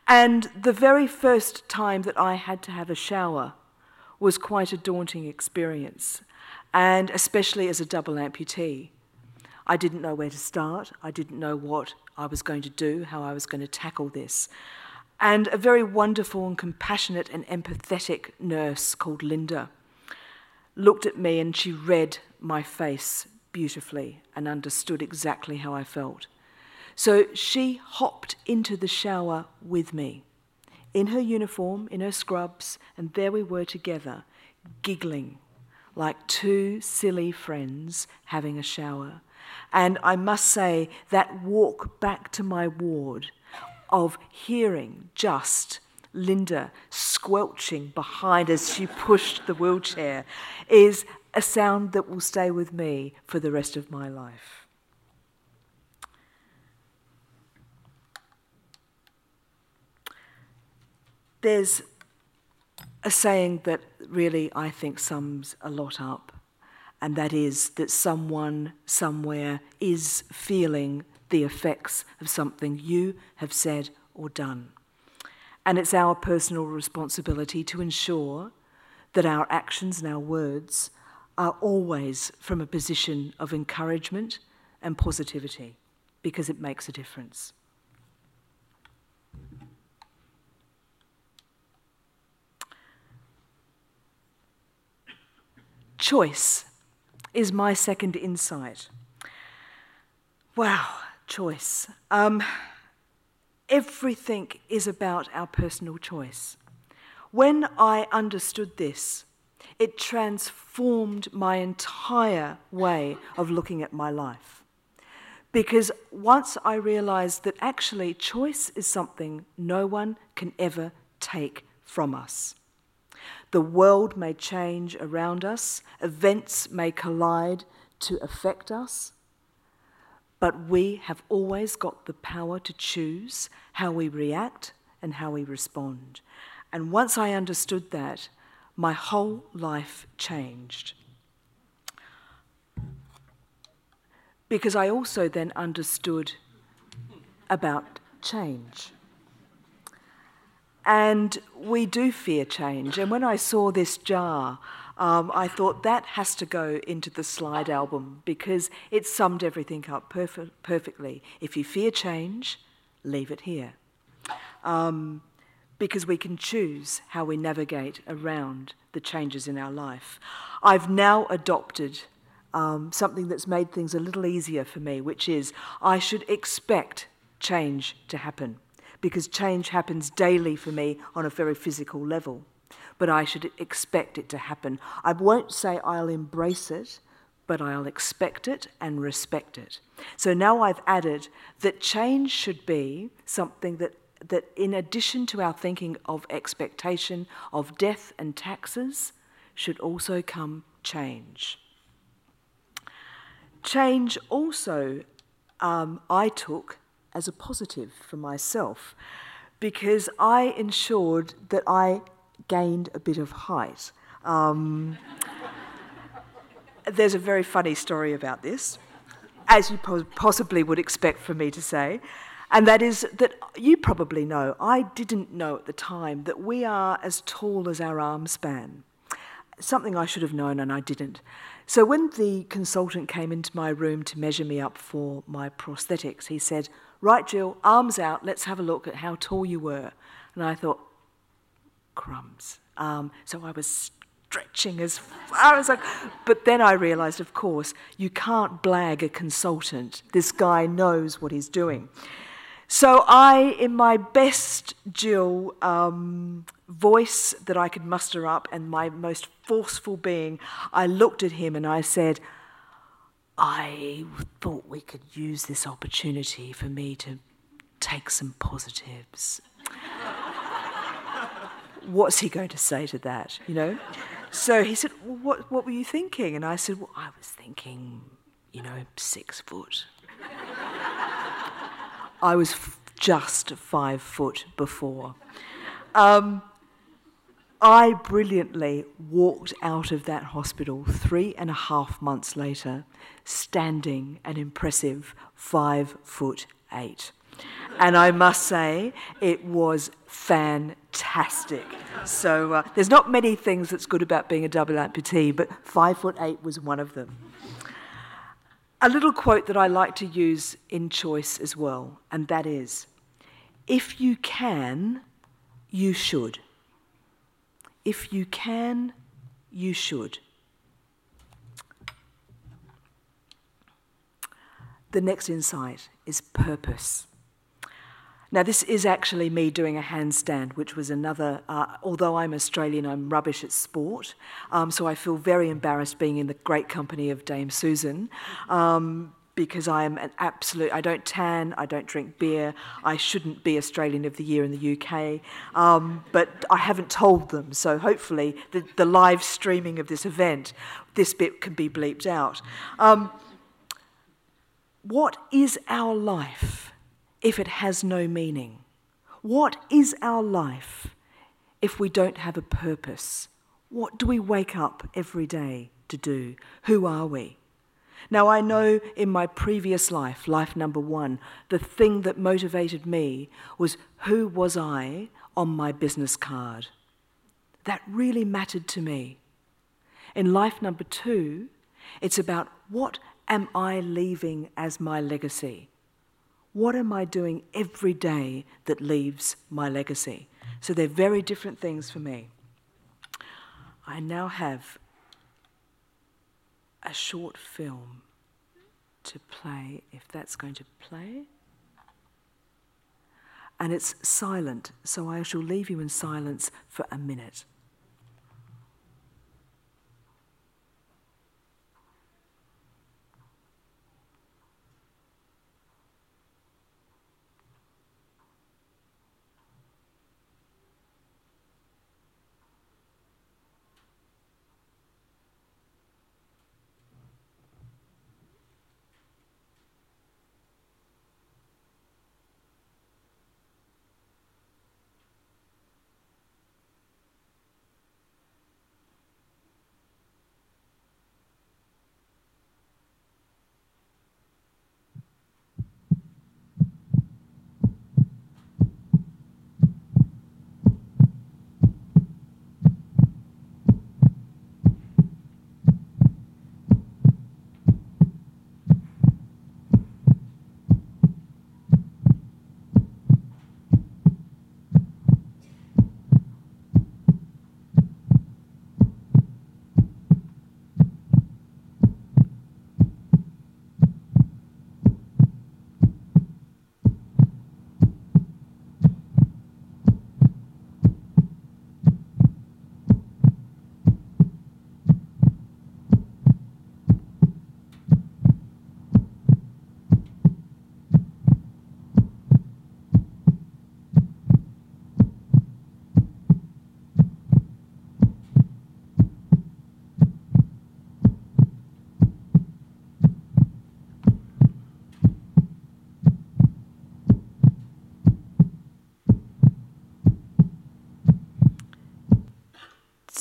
And the very first time that I had to have a shower was quite a daunting experience, and especially as a double amputee. I didn't know where to start, I didn't know what I was going to do, how I was going to tackle this. And a very wonderful and compassionate and empathetic nurse called Linda looked at me and she read my face beautifully and understood exactly how I felt. So she hopped into the shower with me in her uniform, in her scrubs, and there we were together, giggling like two silly friends having a shower. And I must say, that walk back to my ward of hearing just Linda squelching behind as she pushed the wheelchair is a sound that will stay with me for the rest of my life. There's a saying that really I think sums a lot up, and that is that someone somewhere is feeling the effects of something you have said or done. And it's our personal responsibility to ensure that our actions and our words are always from a position of encouragement and positivity because it makes a difference. Choice is my second insight. Wow, choice. Um, Everything is about our personal choice. When I understood this, it transformed my entire way of looking at my life. Because once I realized that actually choice is something no one can ever take from us. The world may change around us, events may collide to affect us, but we have always got the power to choose how we react and how we respond. And once I understood that, my whole life changed. Because I also then understood about change. And we do fear change. And when I saw this jar, um, I thought that has to go into the slide album because it summed everything up perf- perfectly. If you fear change, leave it here. Um, because we can choose how we navigate around the changes in our life. I've now adopted um, something that's made things a little easier for me, which is I should expect change to happen because change happens daily for me on a very physical level. But I should expect it to happen. I won't say I'll embrace it, but I'll expect it and respect it. So now I've added that change should be something that, that in addition to our thinking of expectation of death and taxes, should also come change. Change also um, I took as a positive for myself because I ensured that I gained a bit of height. Um, there's a very funny story about this, as you po- possibly would expect for me to say, and that is that you probably know, I didn't know at the time, that we are as tall as our arm span. Something I should have known and I didn't. So when the consultant came into my room to measure me up for my prosthetics, he said, Right, Gill, arms out, let's have a look at how tall you were. And I thought, crumbs. Um, so I was stretching as far as I could. But then I realized, of course, you can't blag a consultant. This guy knows what he's doing. So I, in my best Gill um, voice that I could muster up and my most forceful being, I looked at him and I said, I thought we could use this opportunity for me to take some positives. [LAUGHS] What's he going to say to that, you know? So he said, well, what, what were you thinking? And I said, Well, I was thinking, you know, six foot. I was f- just five foot before. Um, I brilliantly walked out of that hospital three and a half months later, standing an impressive five foot eight. And I must say, it was fantastic. So uh, there's not many things that's good about being a double amputee, but five foot eight was one of them. A little quote that I like to use in choice as well, and that is if you can, you should. If you can, you should. The next insight is purpose. Now, this is actually me doing a handstand, which was another, uh, although I'm Australian, I'm rubbish at sport. Um, so I feel very embarrassed being in the great company of Dame Susan. Um, because I am an absolute, I don't tan, I don't drink beer, I shouldn't be Australian of the Year in the UK, um, but I haven't told them, so hopefully the, the, live streaming of this event, this bit can be bleeped out. Um, what is our life if it has no meaning? What is our life if we don't have a purpose? What do we wake up every day to do? Who are we? Now, I know in my previous life, life number one, the thing that motivated me was who was I on my business card. That really mattered to me. In life number two, it's about what am I leaving as my legacy? What am I doing every day that leaves my legacy? So they're very different things for me. I now have a short film to play, if that's going to play. And it's silent, so I shall leave you in silence for a minute.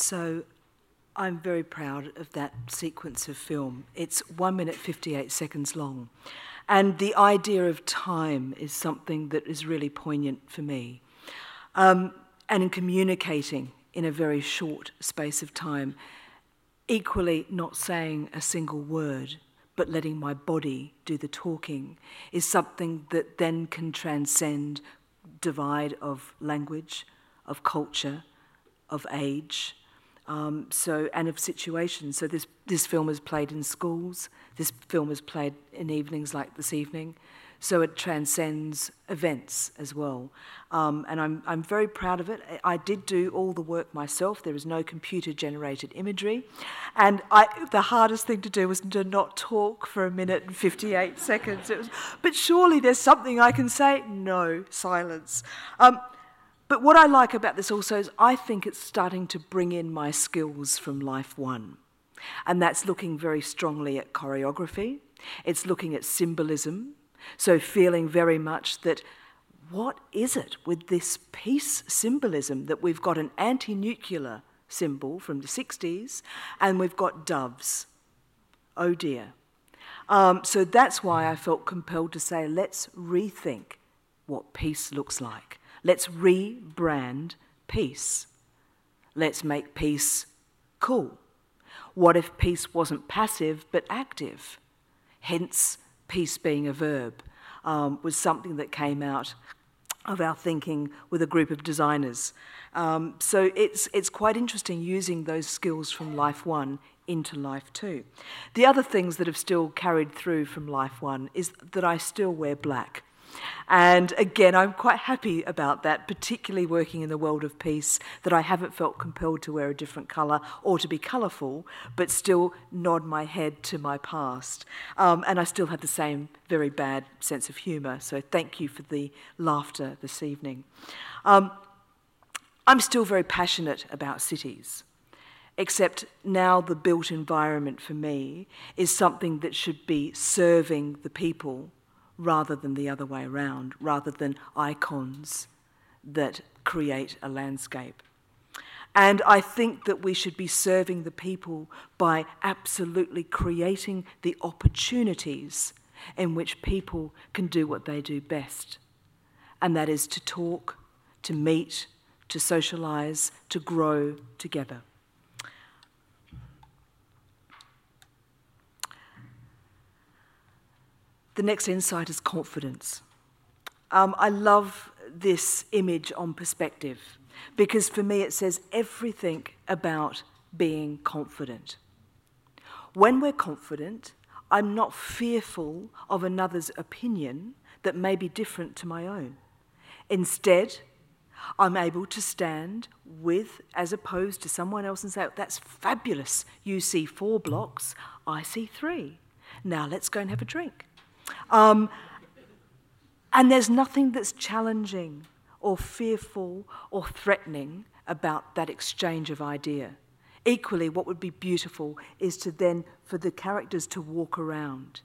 So I'm very proud of that sequence of film. It's one minute 58 seconds long. And the idea of time is something that is really poignant for me. Um, and in communicating in a very short space of time, equally not saying a single word, but letting my body do the talking, is something that then can transcend divide of language, of culture, of age, um, so and of situations. So this this film is played in schools. This film is played in evenings like this evening. So it transcends events as well. Um, and I'm, I'm very proud of it. I did do all the work myself. There is no computer generated imagery. And I, the hardest thing to do was to not talk for a minute and 58 seconds. Was, but surely there's something I can say. No, silence. Um, but what I like about this also is I think it's starting to bring in my skills from Life One. And that's looking very strongly at choreography, it's looking at symbolism, so feeling very much that what is it with this peace symbolism that we've got an anti nuclear symbol from the 60s and we've got doves? Oh dear. Um, so that's why I felt compelled to say, let's rethink what peace looks like. Let's rebrand peace. Let's make peace cool. What if peace wasn't passive but active? Hence, peace being a verb um, was something that came out of our thinking with a group of designers. Um, so it's, it's quite interesting using those skills from Life One into Life Two. The other things that have still carried through from Life One is that I still wear black. And again, I'm quite happy about that, particularly working in the world of peace, that I haven't felt compelled to wear a different colour or to be colourful, but still nod my head to my past. Um, and I still have the same very bad sense of humour. So thank you for the laughter this evening. Um, I'm still very passionate about cities except now the built environment for me is something that should be serving the people rather than the other way around, rather than icons that create a landscape. And I think that we should be serving the people by absolutely creating the opportunities in which people can do what they do best. And that is to talk, to meet, to socialize, to grow together. The next insight is confidence. Um, I love this image on perspective because for me it says everything about being confident. When we're confident, I'm not fearful of another's opinion that may be different to my own. Instead, I'm able to stand with, as opposed to someone else and say, That's fabulous. You see four blocks, I see three. Now let's go and have a drink. Um, and there's nothing that's challenging or fearful or threatening about that exchange of idea. Equally, what would be beautiful is to then, for the characters to walk around,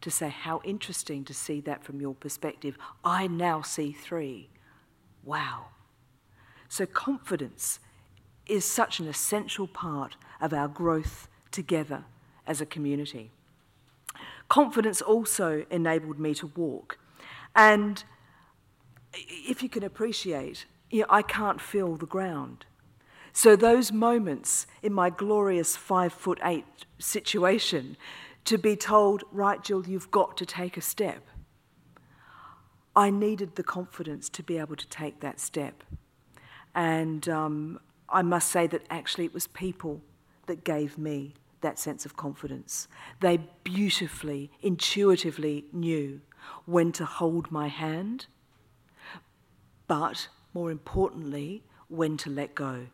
to say, How interesting to see that from your perspective. I now see three. Wow. So, confidence is such an essential part of our growth together as a community. Confidence also enabled me to walk. And if you can appreciate, you know, I can't feel the ground. So those moments in my glorious five foot eight situation, to be told, right, Gill, you've got to take a step. I needed the confidence to be able to take that step. And um, I must say that actually it was people that gave me that sense of confidence. They beautifully, intuitively knew when to hold my hand, but more importantly, when to let go.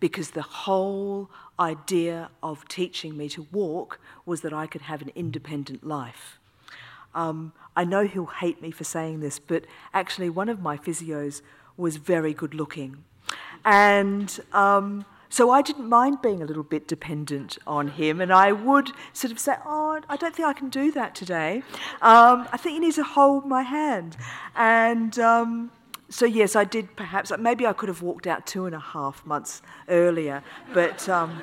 Because the whole idea of teaching me to walk was that I could have an independent life. Um, I know he'll hate me for saying this, but actually, one of my physios was very good looking. And um, so I didn't mind being a little bit dependent on him, and I would sort of say, Oh, I don't think I can do that today. Um, I think he needs to hold my hand. And um, so yes, I did perhaps, maybe I could have walked out two and a half months earlier, but um,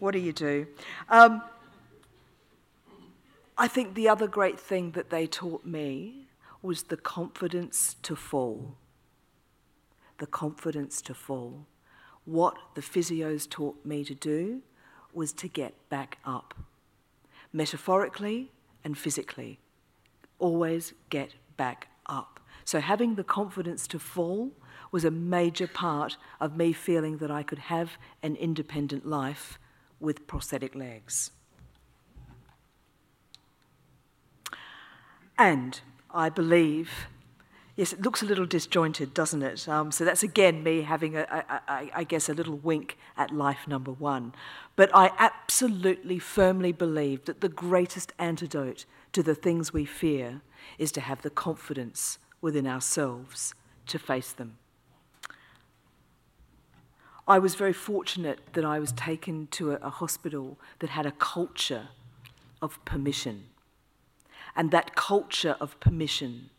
what do you do? Um, I think the other great thing that they taught me was the confidence to fall. The confidence to fall. What the physios taught me to do was to get back up, metaphorically and physically. Always get back up. So having the confidence to fall was a major part of me feeling that I could have an independent life with prosthetic legs. And I believe, yes, it looks a little disjointed, doesn't it? Um, so that's again me having, a, a, a, I guess, a little wink at life number one. But I absolutely firmly believe that the greatest antidote to the things we fear is to have the confidence within ourselves to face them. I was very fortunate that I was taken to a, a hospital that had a culture of permission. And that culture of permission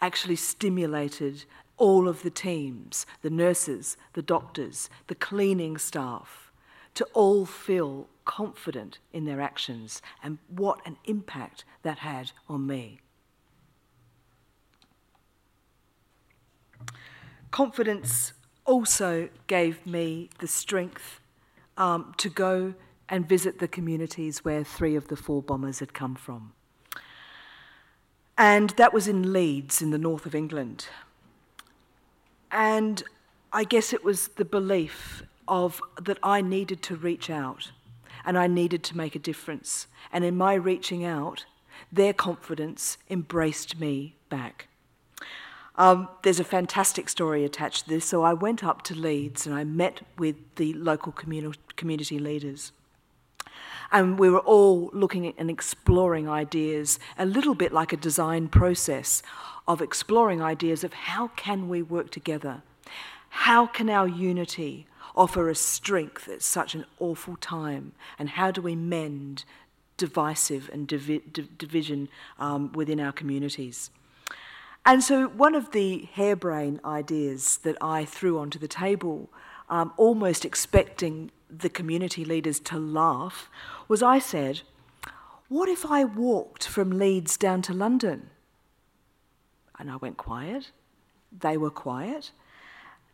actually stimulated all of the teams, the nurses, the doctors, the cleaning staff, to all feel confident in their actions and what an impact that had on me. Confidence also gave me the strength um, to go and visit the communities where three of the four bombers had come from. And that was in Leeds, in the north of England. And I guess it was the belief of that I needed to reach out and I needed to make a difference. And in my reaching out, their confidence embraced me back. Um, there's a fantastic story attached to this. So I went up to Leeds and I met with the local communi- community leaders. And we were all looking and exploring ideas, a little bit like a design process of exploring ideas of how can we work together? How can our unity offer us strength at such an awful time? And how do we mend divisive and divi- division um, within our communities? And so, one of the harebrained ideas that I threw onto the table, um, almost expecting the community leaders to laugh was I said, What if I walked from Leeds down to London? And I went quiet. They were quiet.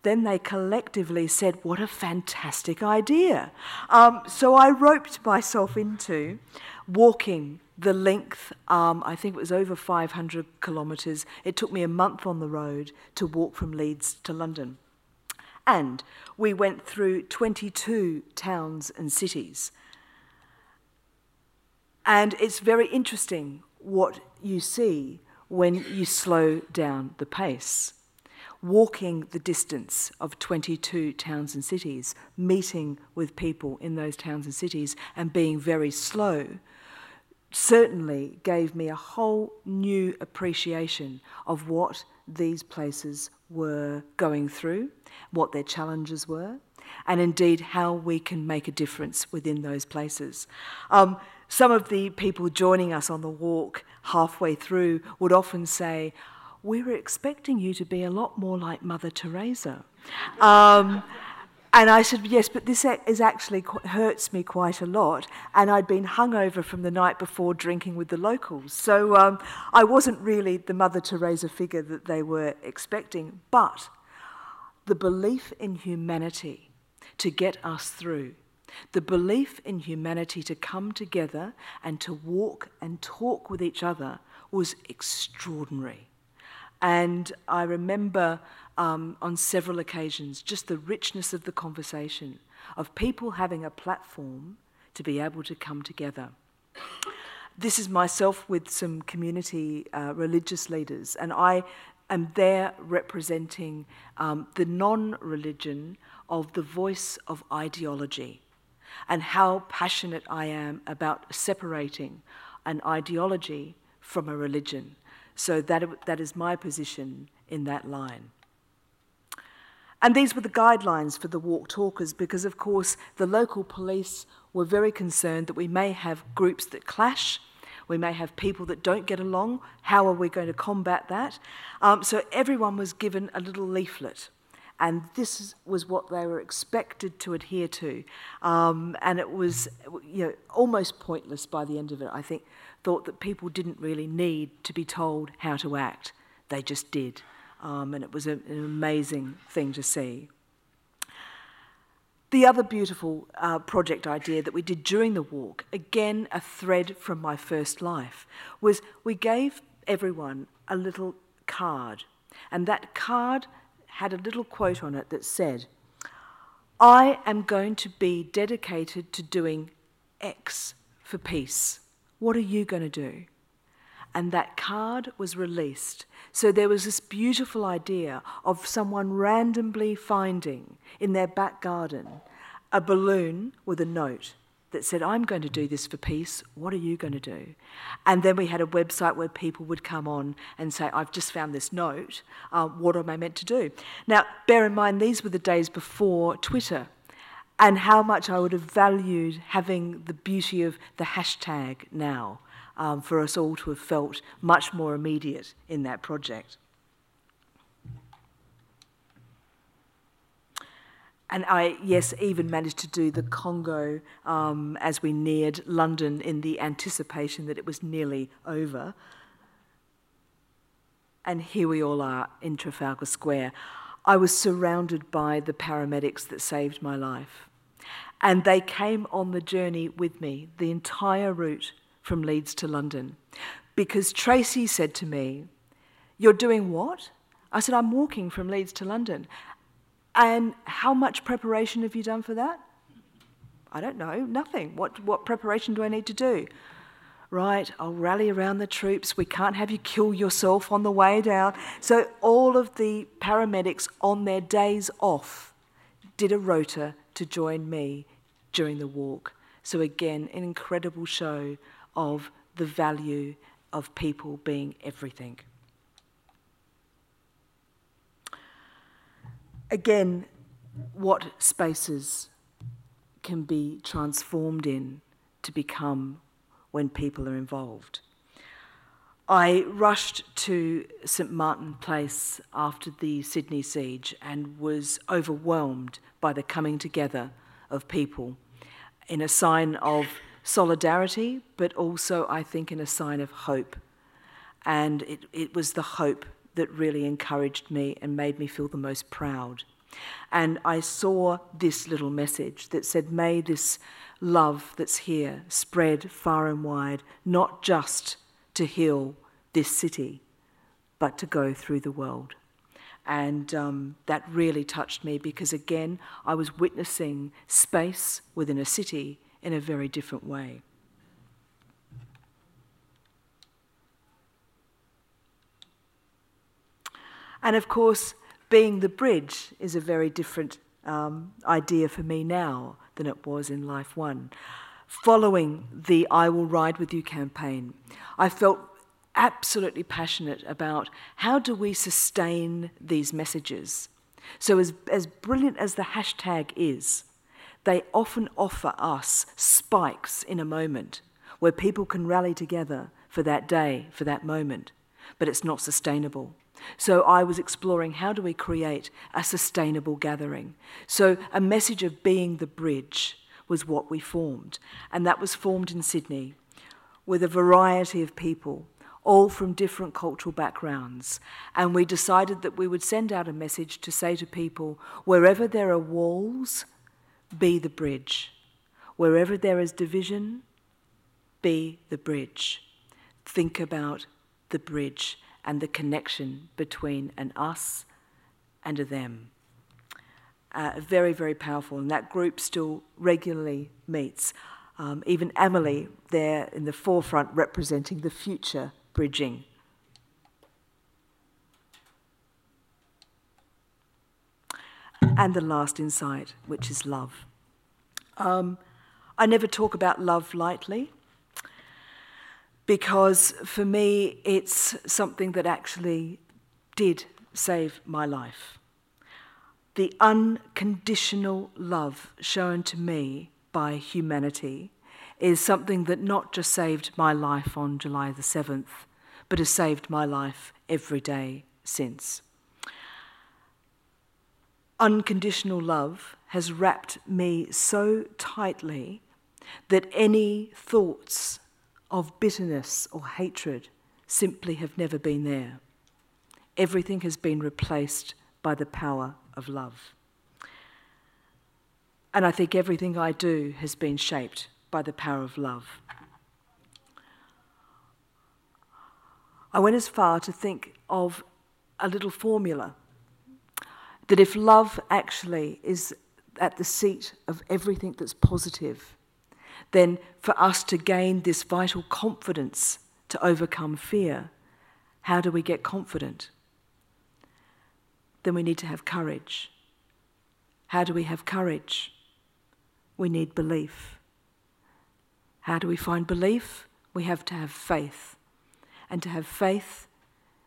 Then they collectively said, What a fantastic idea. Um, so I roped myself into walking the length, um, I think it was over 500 kilometres. It took me a month on the road to walk from Leeds to London. And we went through 22 towns and cities. And it's very interesting what you see when you slow down the pace. Walking the distance of 22 towns and cities, meeting with people in those towns and cities, and being very slow certainly gave me a whole new appreciation of what these places were going through, what their challenges were, and indeed how we can make a difference within those places. Um, some of the people joining us on the walk halfway through would often say, We were expecting you to be a lot more like Mother Teresa. Um, and I said, Yes, but this is actually hurts me quite a lot. And I'd been hungover from the night before drinking with the locals. So um, I wasn't really the Mother Teresa figure that they were expecting. But the belief in humanity to get us through, the belief in humanity to come together and to walk and talk with each other was extraordinary. And I remember um, on several occasions just the richness of the conversation, of people having a platform to be able to come together. This is myself with some community uh, religious leaders, and I am there representing um, the non religion of the voice of ideology and how passionate I am about separating an ideology from a religion. So that, that is my position in that line. And these were the guidelines for the walk talkers because, of course, the local police were very concerned that we may have groups that clash. We may have people that don't get along. How are we going to combat that? Um, so everyone was given a little leaflet. And this was what they were expected to adhere to. Um, and it was you know, almost pointless by the end of it, I think. Thought that people didn't really need to be told how to act, they just did. Um, and it was a, an amazing thing to see. The other beautiful uh, project idea that we did during the walk, again a thread from my first life, was we gave everyone a little card. And that card had a little quote on it that said, I am going to be dedicated to doing X for peace. What are you going to do? And that card was released. So there was this beautiful idea of someone randomly finding in their back garden a balloon with a note that said, I'm going to do this for peace. What are you going to do? And then we had a website where people would come on and say, I've just found this note. Uh, what am I meant to do? Now, bear in mind, these were the days before Twitter and how much I would have valued having the beauty of the hashtag now um, for us all to have felt much more immediate in that project. And I, yes, even managed to do the conga um, as we neared London in the anticipation that it was nearly over. And here we all are in Trafalgar Square. I was surrounded by the paramedics that saved my life. And they came on the journey with me, the entire route from Leeds to London. Because Tracy said to me, You're doing what? I said, I'm walking from Leeds to London. And how much preparation have you done for that? I don't know, nothing. What, what preparation do I need to do? Right, I'll rally around the troops. We can't have you kill yourself on the way down. So, all of the paramedics on their days off did a rota to join me during the walk. So, again, an incredible show of the value of people being everything. Again, what spaces can be transformed in to become when people are involved. I rushed to St Martin Place after the Sydney siege and was overwhelmed by the coming together of people in a sign of solidarity, but also, I think, in a sign of hope. And it, it was the hope that really encouraged me and made me feel the most proud. And I saw this little message that said, May this love that's here spread far and wide, not just to heal this city, but to go through the world. And um, that really touched me because, again, I was witnessing space within a city in a very different way. And of course, being the bridge is a very different um, idea for me now than it was in Life One. Following the I Will Ride With You campaign, I felt absolutely passionate about how do we sustain these messages. So, as, as brilliant as the hashtag is, they often offer us spikes in a moment where people can rally together for that day, for that moment, but it's not sustainable. So I was exploring how do we create a sustainable gathering. So a message of being the bridge was what we formed. And that was formed in Sydney with a variety of people, all from different cultural backgrounds. And we decided that we would send out a message to say to people wherever there are walls, be the bridge. Wherever there is division, be the bridge. Think about the bridge and the connection between an us and a them. Uh, very, very powerful, and that group still regularly meets. Um, even Emily there in the forefront representing the future bridging. And the last insight, which is love. Um, I never talk about love lightly because for me, it's something that actually did save my life. The unconditional love shown to me by humanity is something that not just saved my life on July the 7th, but has saved my life every day since. Unconditional love has wrapped me so tightly that any thoughts of bitterness or hatred simply have never been there. Everything has been replaced by the power of love. And I think everything I do has been shaped by the power of love. I went as far to think of a little formula that if love actually is at the seat of everything that's positive, then for us to gain this vital confidence to overcome fear, how do we get confident? Then we need to have courage. How do we have courage? We need belief. How do we find belief? We have to have faith. And to have faith,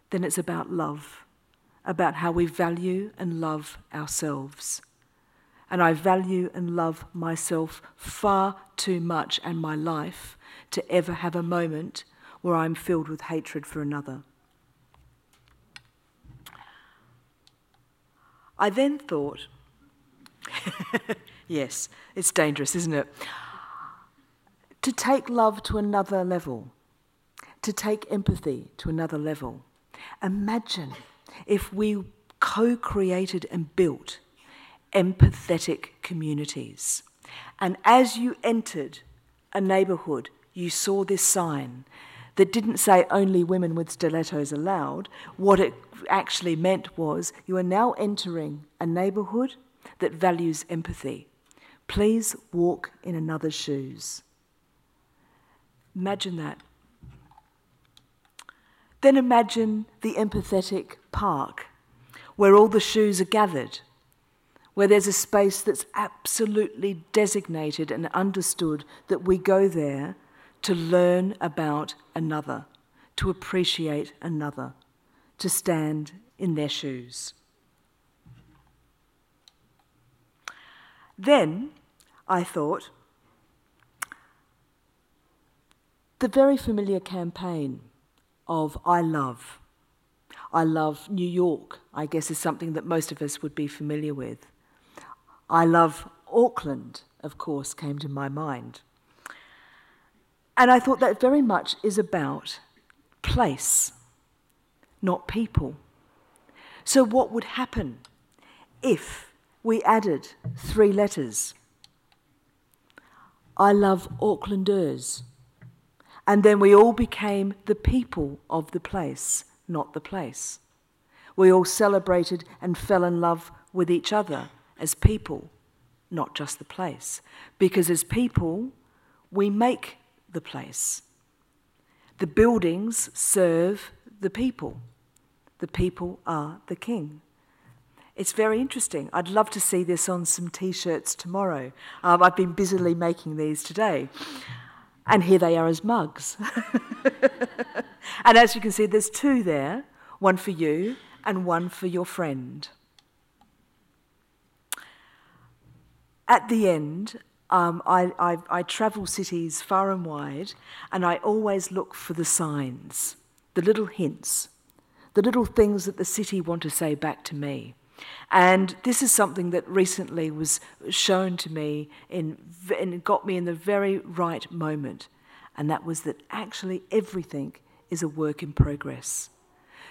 then it's about love, about how we value and love ourselves. And I value and love myself far too much and my life to ever have a moment where I'm filled with hatred for another. I then thought, [LAUGHS] yes, it's dangerous, isn't it? To take love to another level, to take empathy to another level. Imagine if we co created and built empathetic communities. And as you entered a neighbourhood, you saw this sign that didn't say only women with stilettos allowed. What it actually meant was you are now entering a neighbourhood that values empathy. Please walk in another's shoes. Imagine that. Then imagine the empathetic park where all the shoes are gathered where there's a space that's absolutely designated and understood that we go there to learn about another, to appreciate another, to stand in their shoes. Then I thought, the very familiar campaign of I Love. I love New York, I guess, is something that most of us would be familiar with. I love Auckland, of course, came to my mind. And I thought that very much is about place, not people. So, what would happen if we added three letters? I love Aucklanders. And then we all became the people of the place, not the place. We all celebrated and fell in love with each other as people, not just the place. Because as people, we make the place. The buildings serve the people. The people are the king. It's very interesting. I'd love to see this on some t shirts tomorrow. Um, I've been busily making these today. And here they are as mugs. [LAUGHS] and as you can see, there's two there one for you and one for your friend. At the end, um, I, I, I travel cities far and wide, and I always look for the signs, the little hints, the little things that the city want to say back to me. And this is something that recently was shown to me in, and got me in the very right moment. And that was that actually everything is a work in progress.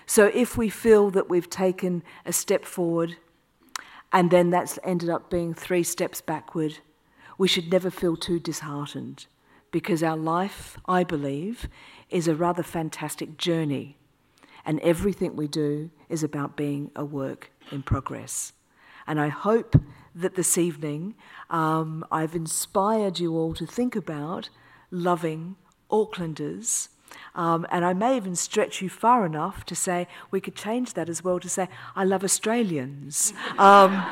So if we feel that we've taken a step forward and then that's ended up being three steps backward. We should never feel too disheartened because our life, I believe, is a rather fantastic journey. And everything we do is about being a work in progress. And I hope that this evening um, I've inspired you all to think about loving Aucklanders um, and I may even stretch you far enough to say we could change that as well to say, I love Australians. [LAUGHS] Um,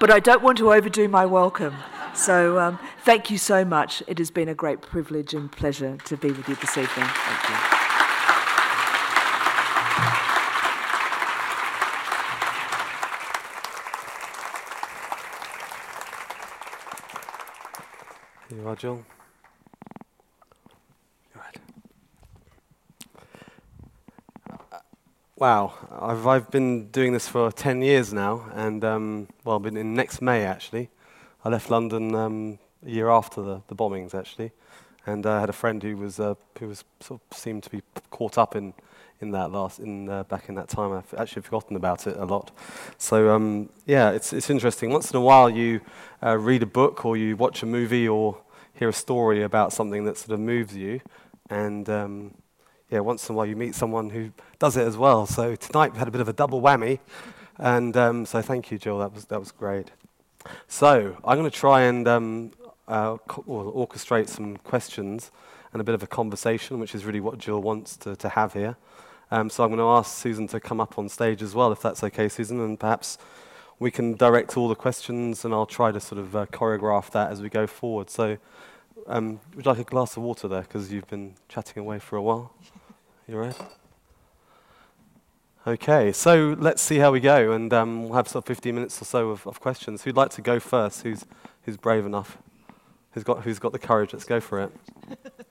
but I don't want to overdo my welcome. So um, thank you so much. It has been a great privilege and pleasure to be with you this evening. Thank you. Here you are, Gill. Wow, I've, I've been doing this for 10 years now, and um, well, been in next May actually. I left London um, a year after the, the bombings actually, and I had a friend who was uh, who was sort of seemed to be caught up in in that last in uh, back in that time. I've actually forgotten about it a lot. So um, yeah, it's it's interesting. Once in a while, you uh, read a book or you watch a movie or hear a story about something that sort of moves you, and um, yeah, once in a while you meet someone who does it as well. So tonight we had a bit of a double whammy, and um, so thank you, Gill. That was that was great. So I'm going to try and um, uh, orchestrate some questions and a bit of a conversation, which is really what Gill wants to, to have here. Um, so I'm going to ask Susan to come up on stage as well, if that's okay, Susan, and perhaps we can direct all the questions, and I'll try to sort of uh, choreograph that as we go forward. So, um, would you like a glass of water there, because you've been chatting away for a while? You all right? Okay, so let's see how we go, and um, we'll have sort of 15 minutes or so of, of questions. Who'd like to go first? Who's, who's brave enough? Who's got, who's got the courage? Let's go for it.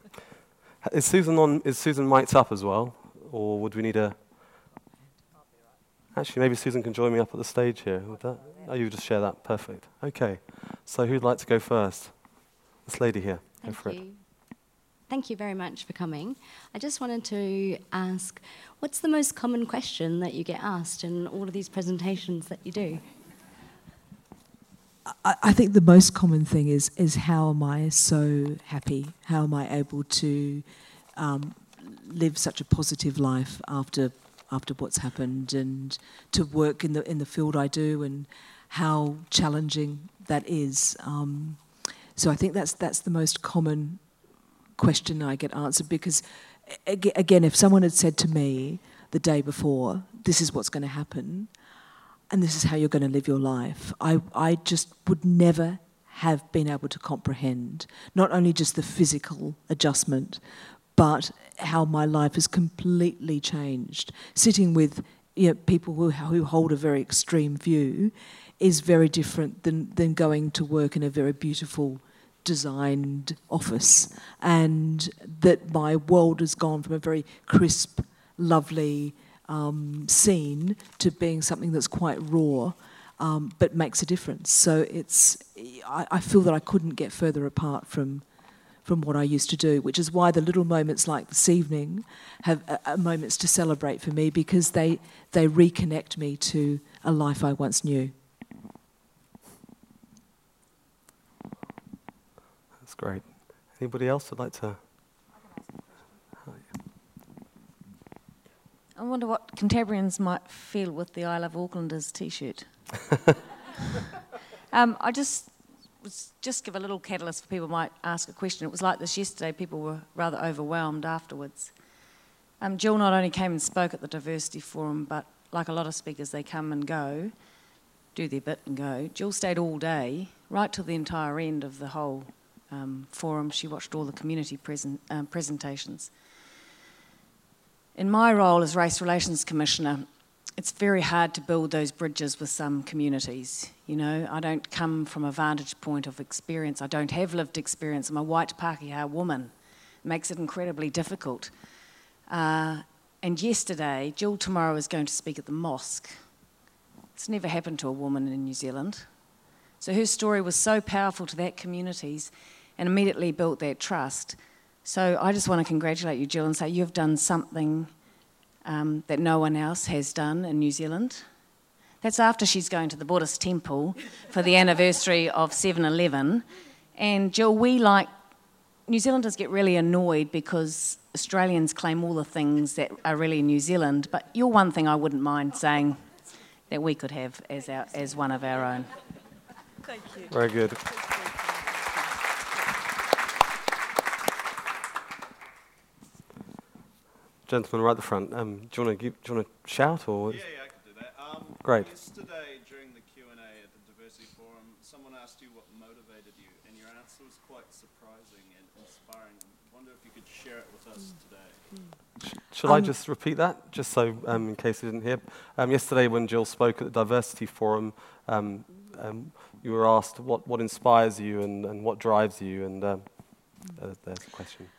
[LAUGHS] is Susan on? Is Susan mic'd up as well, or would we need a? Actually, maybe Susan can join me up at the stage here. Would that? Oh, you just share that. Perfect. Okay. So who'd like to go first? This lady here. Thank go for you. it. Thank you very much for coming. I just wanted to ask, what's the most common question that you get asked in all of these presentations that you do? I, I think the most common thing is is how am I so happy? How am I able to um, live such a positive life after after what's happened, and to work in the in the field I do, and how challenging that is. Um, so I think that's that's the most common question I get answered because, again, if someone had said to me the day before, "This is what's going to happen," and this is how you're going to live your life, I, I just would never have been able to comprehend not only just the physical adjustment, but how my life has completely changed. Sitting with you know, people who, who hold a very extreme view is very different than, than going to work in a very beautiful designed office and that my world has gone from a very crisp lovely um, scene to being something that's quite raw, um, but makes a difference. So it's, I, I feel that I couldn't get further apart from from what I used to do, which is why the little moments like this evening have uh, moments to celebrate for me because they they reconnect me to a life I once knew. That's great. Anybody else would like to? I wonder what Cantabrians might feel with the I Love Aucklanders t shirt. [LAUGHS] um, I just was just give a little catalyst for people might ask a question. It was like this yesterday, people were rather overwhelmed afterwards. Um, Gill not only came and spoke at the Diversity Forum, but like a lot of speakers, they come and go, do their bit and go. Gill stayed all day, right till the entire end of the whole um, forum. She watched all the community present, um, presentations. In my role as Race Relations Commissioner, it's very hard to build those bridges with some communities. You know, I don't come from a vantage point of experience. I don't have lived experience. I'm a white Pākehā woman. It makes it incredibly difficult. Uh, and yesterday, Gill tomorrow is going to speak at the mosque. It's never happened to a woman in New Zealand. So her story was so powerful to that communities and immediately built that trust. So I just want to congratulate you, Gill, and say you've done something um, that no one else has done in New Zealand. That's after she's going to the Buddhist temple for the anniversary of 7 Eleven. And Gill, we like, New Zealanders get really annoyed because Australians claim all the things that are really New Zealand, but you're one thing I wouldn't mind saying that we could have as, our, as one of our own. Thank you. Very good. Gentleman right at the front. Um, do you want to do you want to shout or? Yeah, yeah, I could do that. Um, Great. Yesterday during the Q and A at the Diversity Forum, someone asked you what motivated you, and your answer was quite surprising and inspiring. I wonder if you could share it with us today. Shall I Um, just repeat that, just so um, in case you didn't hear? Um, yesterday, when Gill spoke at the Diversity Forum, um, um, you were asked what, what inspires you and, and what drives you, and um, there's, there's a question.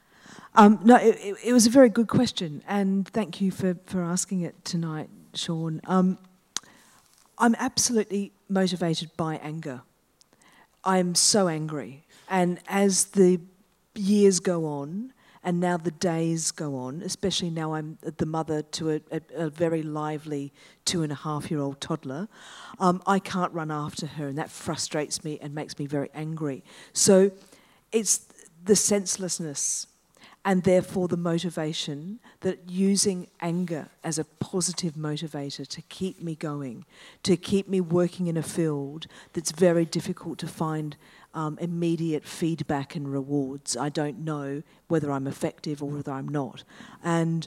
Um, no, it, it, was a very good question, and thank you for, for asking it tonight, Sean. Um, I'm absolutely motivated by anger. I'm so angry. And as the years go on, and now the days go on, especially now I'm the mother to a, a, a very lively two and a half year old toddler, um, I can't run after her, and that frustrates me and makes me very angry. So it's the senselessness and therefore the motivation that using anger as a positive motivator to keep me going, to keep me working in a field that's very difficult to find um, immediate feedback and rewards. I don't know whether I'm effective or whether I'm not. And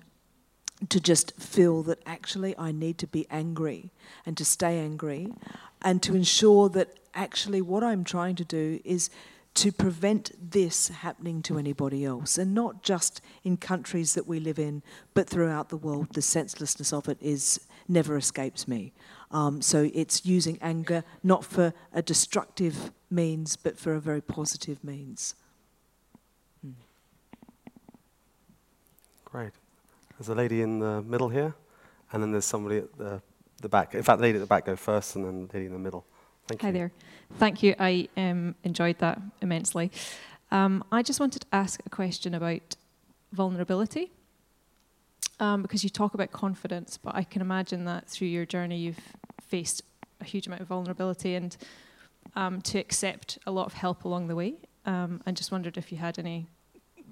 to just feel that actually I need to be angry and to stay angry and to ensure that actually what I'm trying to do is to prevent this happening to anybody else, and not just in countries that we live in, but throughout the world. The senselessness of it is never escapes me. Um, so it's using anger not for a destructive means, but for a very positive means. Hmm. Great. There's a lady in the middle here, and then there's somebody at the, the back. In fact, the lady at the back go first, and then the lady in the middle. Thank Hi you. there. Thank you. I um, enjoyed that immensely. Um, I just wanted to ask a question about vulnerability. Um, because you talk about confidence, but I can imagine that through your journey you've faced a huge amount of vulnerability and um, to accept a lot of help along the way. Um, and just wondered if you had any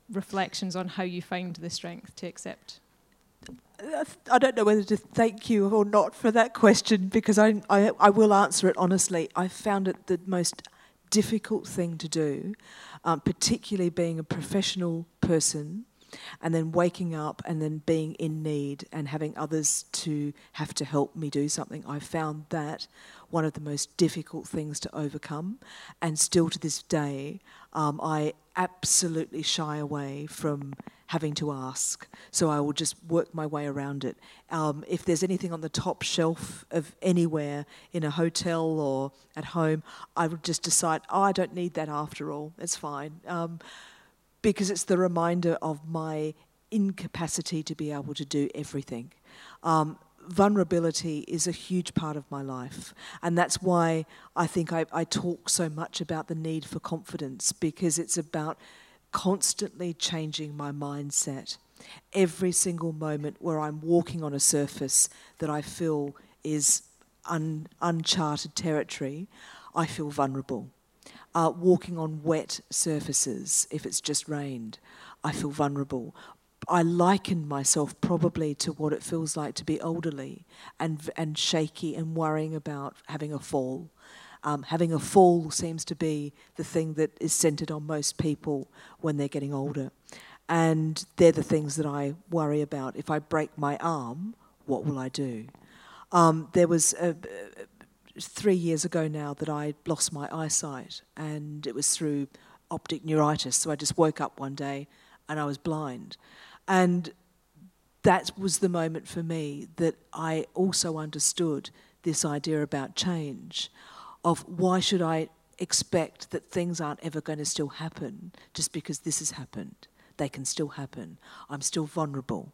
reflections on how you found the strength to accept I don't know whether to thank you or not for that question because I, I, I will answer it honestly. I found it the most difficult thing to do, um, particularly being a professional person and then waking up and then being in need and having others to have to help me do something. I found that one of the most difficult things to overcome. And still to this day, um, I absolutely shy away from having to ask. So I will just work my way around it. Um, if there's anything on the top shelf of anywhere in a hotel or at home, I would just decide, oh, I don't need that after all. It's fine. Um, because it's the reminder of my incapacity to be able to do everything. Um, vulnerability is a huge part of my life. And that's why I think I, I, talk so much about the need for confidence because it's about constantly changing my mindset. Every single moment where I'm walking on a surface that I feel is un, uncharted territory, I feel vulnerable. Uh, walking on wet surfaces, if it's just rained, I feel vulnerable. I liken myself probably to what it feels like to be elderly and, and shaky and worrying about having a fall. Um, having a fall seems to be the thing that is centered on most people when they're getting older. And they're the things that I worry about. If I break my arm, what will I do? Um, there was a, three years ago now that I lost my eyesight, and it was through optic neuritis. So I just woke up one day and I was blind. And that was the moment for me that I also understood this idea about change of why should I expect that things aren't ever going to still happen just because this has happened. They can still happen. I'm still vulnerable.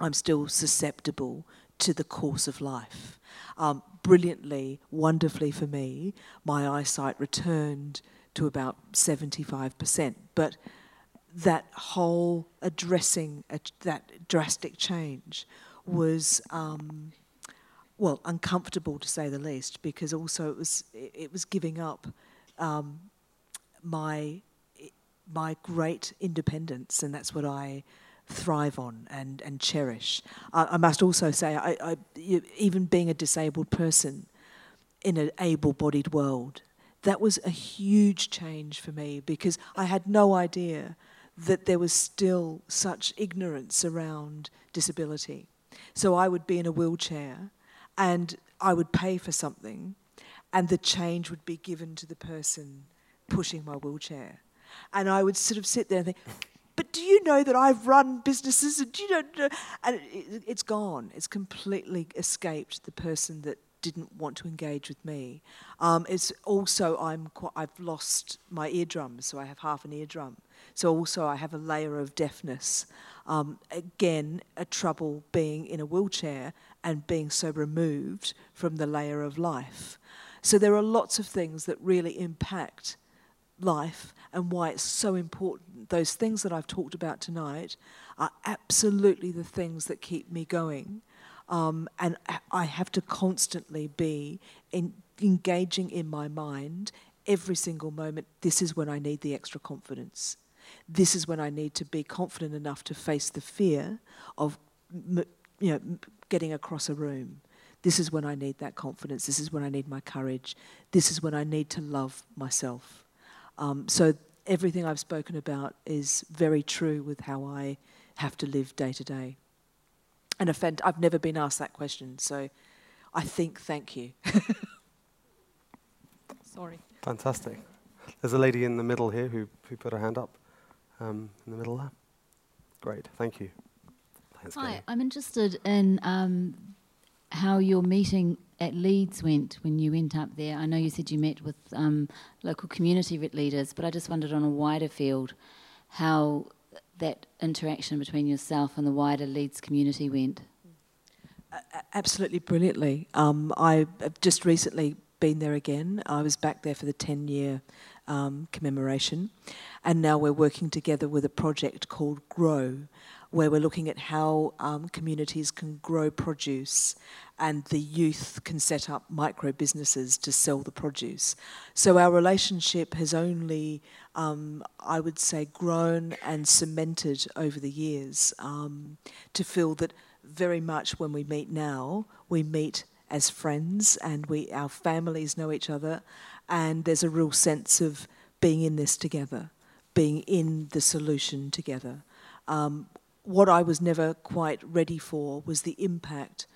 I'm still susceptible to the course of life. Um, brilliantly, wonderfully for me, my eyesight returned to about 75%. But that whole addressing a, that drastic change was um, well uncomfortable to say the least because also it was it was giving up um, my my great independence and that's what I thrive on and and cherish. I, I must also say I, I, even being a disabled person in an able-bodied world that was a huge change for me because I had no idea that there was still such ignorance around disability. So I would be in a wheelchair and I would pay for something, and the change would be given to the person pushing my wheelchair. And I would sort of sit there and think, but do you know that I've run businesses and you know, and it, it's gone. It's completely escaped the person that didn't want to engage with me. Um, it's also I'm quite, I've lost my eardrums, so I have half an eardrum. So also I have a layer of deafness. Um, again, a trouble being in a wheelchair and being so removed from the layer of life. So there are lots of things that really impact life and why it's so important. Those things that I've talked about tonight are absolutely the things that keep me going. Um, and I have to constantly be in, engaging in my mind every single moment. This is when I need the extra confidence. This is when I need to be confident enough to face the fear of, you know, getting across a room. This is when I need that confidence. This is when I need my courage. This is when I need to love myself. Um, so everything I've spoken about is very true with how I have to live day to day. And I've never been asked that question, so I think thank you. [LAUGHS] Sorry. Fantastic. There's a lady in the middle here who, who put her hand up um, in the middle there. Great, thank you. Thanks, Hi, I'm interested in um, how your meeting at Leeds went when you went up there. I know you said you met with um, local community leaders, but I just wondered on a wider field how that interaction between yourself and the wider Leeds community went. Absolutely brilliantly. Um, I have just recently been there again. I was back there for the 10 year um, commemoration, and now we're working together with a project called Grow, where we're looking at how um, communities can grow produce and the youth can set up micro businesses to sell the produce. So our relationship has only, um, I would say, grown and cemented over the years um, to feel that very much when we meet now, we meet as friends and we our families know each other and there's a real sense of being in this together, being in the solution together. Um, what I was never quite ready for was the impact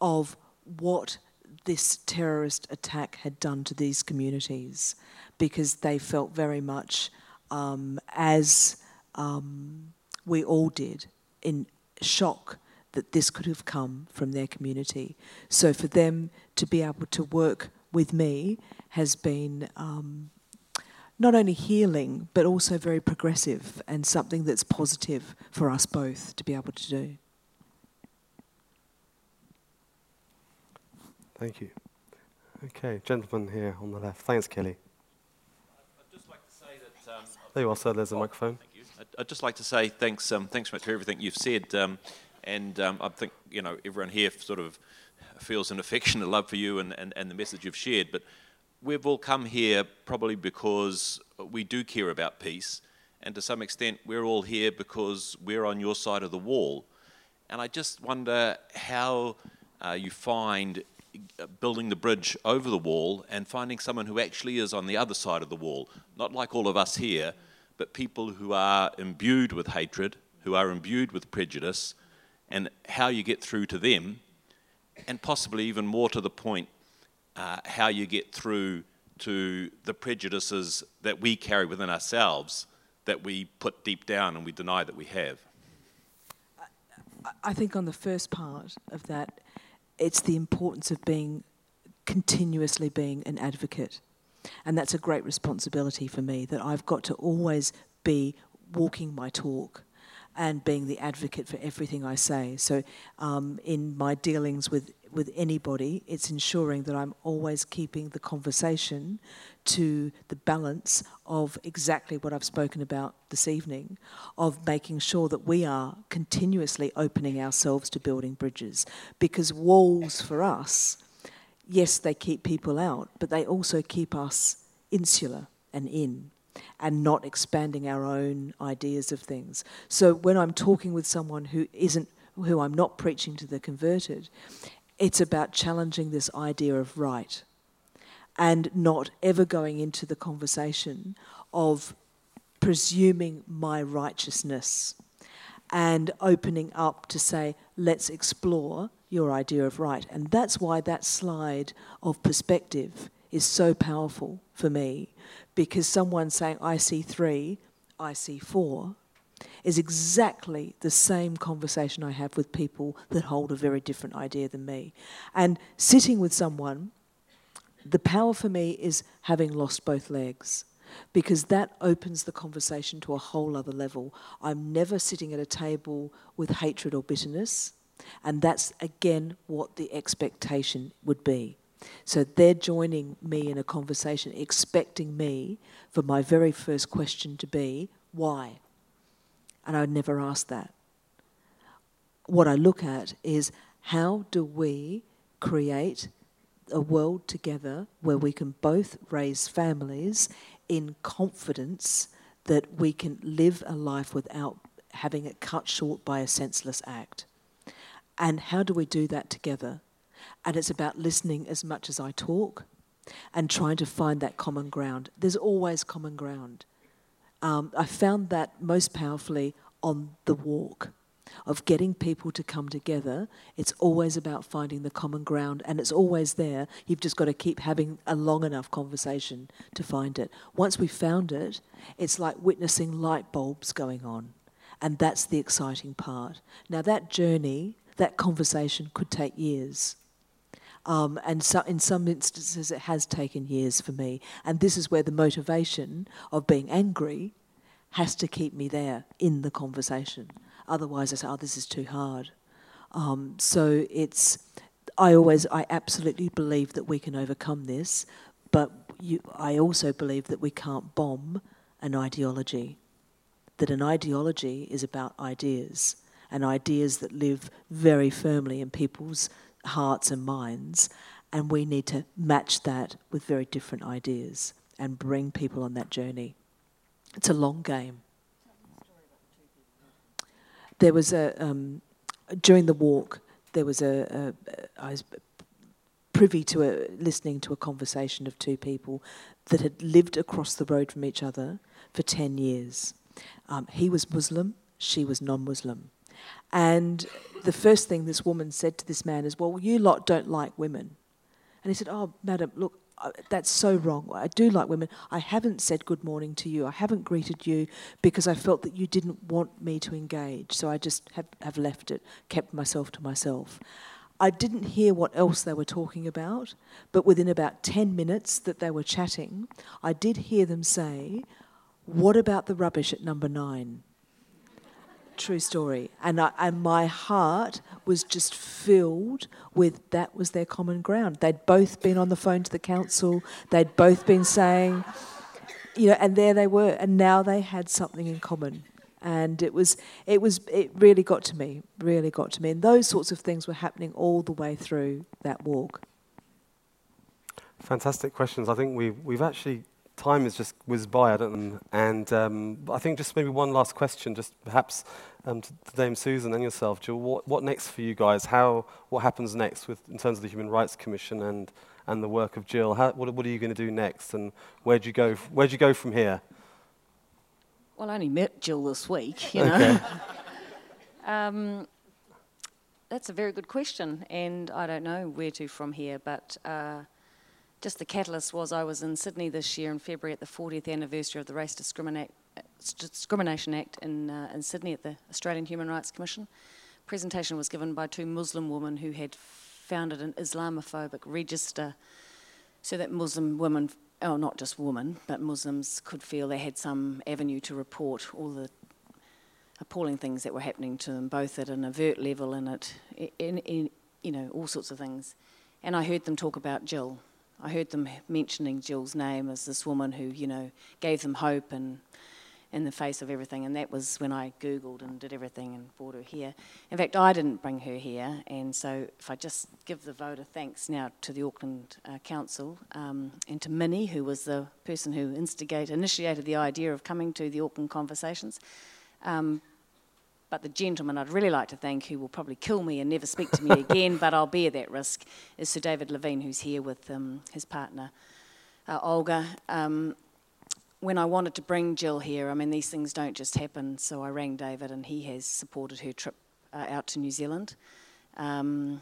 of what this terrorist attack had done to these communities because they felt very much um, as um, we all did in shock that this could have come from their community. So for them to be able to work with me has been um, not only healing, but also very progressive and something that's positive for us both to be able to do. Thank you. Okay, gentleman here on the left. Thanks, Kelly. I'd just like to say that. Um, there you are, sir. There's a oh, microphone. Thank you. I'd, I'd, just like to say thanks, um, thanks for everything you've said, um, and um, I think you know everyone here sort of feels an affection, a love for you, and, and, and the message you've shared. But we've all come here probably because we do care about peace, and to some extent, we're all here because we're on your side of the wall. And I just wonder how uh, you find uh, building the bridge over the wall and finding someone who actually is on the other side of the wall, not like all of us here, but people who are imbued with hatred, who are imbued with prejudice, and how you get through to them, and possibly even more to the point, uh, how you get through to the prejudices that we carry within ourselves that we put deep down and we deny that we have? I think on the first part of that, it's the importance of being continuously being an advocate. And that's a great responsibility for me that I've got to always be walking my talk and being the advocate for everything I say. So, um, in my dealings with, with anybody, it's ensuring that I'm always keeping the conversation to the balance of exactly what I've spoken about this evening, of making sure that we are continuously opening ourselves to building bridges. Because walls for us, yes, they keep people out, but they also keep us insular and in and not expanding our own ideas of things. So when I'm talking with someone who isn't, who I'm not preaching to the converted, it's about challenging this idea of right and not ever going into the conversation of presuming my righteousness and opening up to say, let's explore your idea of right. And that's why that slide of perspective is so powerful for me because someone saying, I see three, I see four, is exactly the same conversation I have with people that hold a very different idea than me. And sitting with someone, the power for me is having lost both legs because that opens the conversation to a whole other level. I'm never sitting at a table with hatred or bitterness, and that's again what the expectation would be. So they're joining me in a conversation, expecting me for my very first question to be, why? And I would never ask that. What I look at is how do we create a world together where we can both raise families in confidence that we can live a life without having it cut short by a senseless act. And how do we do that together? And it's about listening as much as I talk and trying to find that common ground. There's always common ground. Um, I found that most powerfully on the walk of getting people to come together. It's always about finding the common ground, and it's always there. You've just got to keep having a long enough conversation to find it. Once we've found it, it's like witnessing light bulbs going on, and that's the exciting part. Now, that journey, that conversation could take years. Um, and so in some instances, it has taken years for me. And this is where the motivation of being angry has to keep me there in the conversation. Otherwise, I say, oh, this is too hard. Um, so it's, I always, I absolutely believe that we can overcome this, but you, I also believe that we can't bomb an ideology. That an ideology is about ideas, and ideas that live very firmly in people's hearts and minds, and we need to match that with very different ideas and bring people on that journey. It's a long game there was a um, during the walk there was a, a I was privy to a listening to a conversation of two people that had lived across the road from each other for 10 years. Um, he was Muslim, she was non-Muslim. And the first thing this woman said to this man is, well, you lot don't like women. And he said, oh, madam, look, uh, that's so wrong. I do like women. I haven't said good morning to you. I haven't greeted you because I felt that you didn't want me to engage. So I just have, have left it, kept myself to myself. I didn't hear what else they were talking about, but within about 10 minutes that they were chatting, I did hear them say, What about the rubbish at number nine? True story. And, I, and my heart was just filled with that was their common ground. They'd both been on the phone to the council, they'd both been saying, you know, and there they were, and now they had something in common. And it was, it was, it really got to me, really got to me. And those sorts of things were happening all the way through that walk. Fantastic questions. I think we've, we've actually time has just whizzed by, I don't know. And um, I think just maybe one last question, just perhaps um, to, Dame Susan and yourself, Gill. What, what next for you guys? How, what happens next with, in terms of the Human Rights Commission and, and the work of Gill? How, what, what are you going to do next? And where do you go, where do you go from here? Well, I only met Gill this week, you know. Okay. [LAUGHS] um, that's a very good question, and I don't know where to from here, but uh, just the catalyst was I was in Sydney this year in February at the 40th anniversary of the Race Discrimination Act in, uh, in Sydney at the Australian Human Rights Commission. Presentation was given by two Muslim women who had founded an Islamophobic register so that Muslim women, oh, not just women, but Muslims could feel they had some avenue to report all the appalling things that were happening to them, both at an overt level and at, in, in, you know, all sorts of things. And I heard them talk about Gill I heard them mentioning Gill's name as this woman who, you know, gave them hope and in the face of everything. And that was when I Googled and did everything and brought her here. In fact, I didn't bring her here. And so if I just give the vote of thanks now to the Auckland uh, Council um, and to Minnie, who was the person who instigated, initiated the idea of coming to the Auckland Conversations. Um, but the gentleman I'd really like to thank, who will probably kill me and never speak to me [LAUGHS] again, but I'll bear that risk, is Sir David Levene, who's here with um, his partner, uh, Olga. Um, when I wanted to bring Gill here, I mean, these things don't just happen, so I rang David and he has supported her trip uh, out to New Zealand. Um,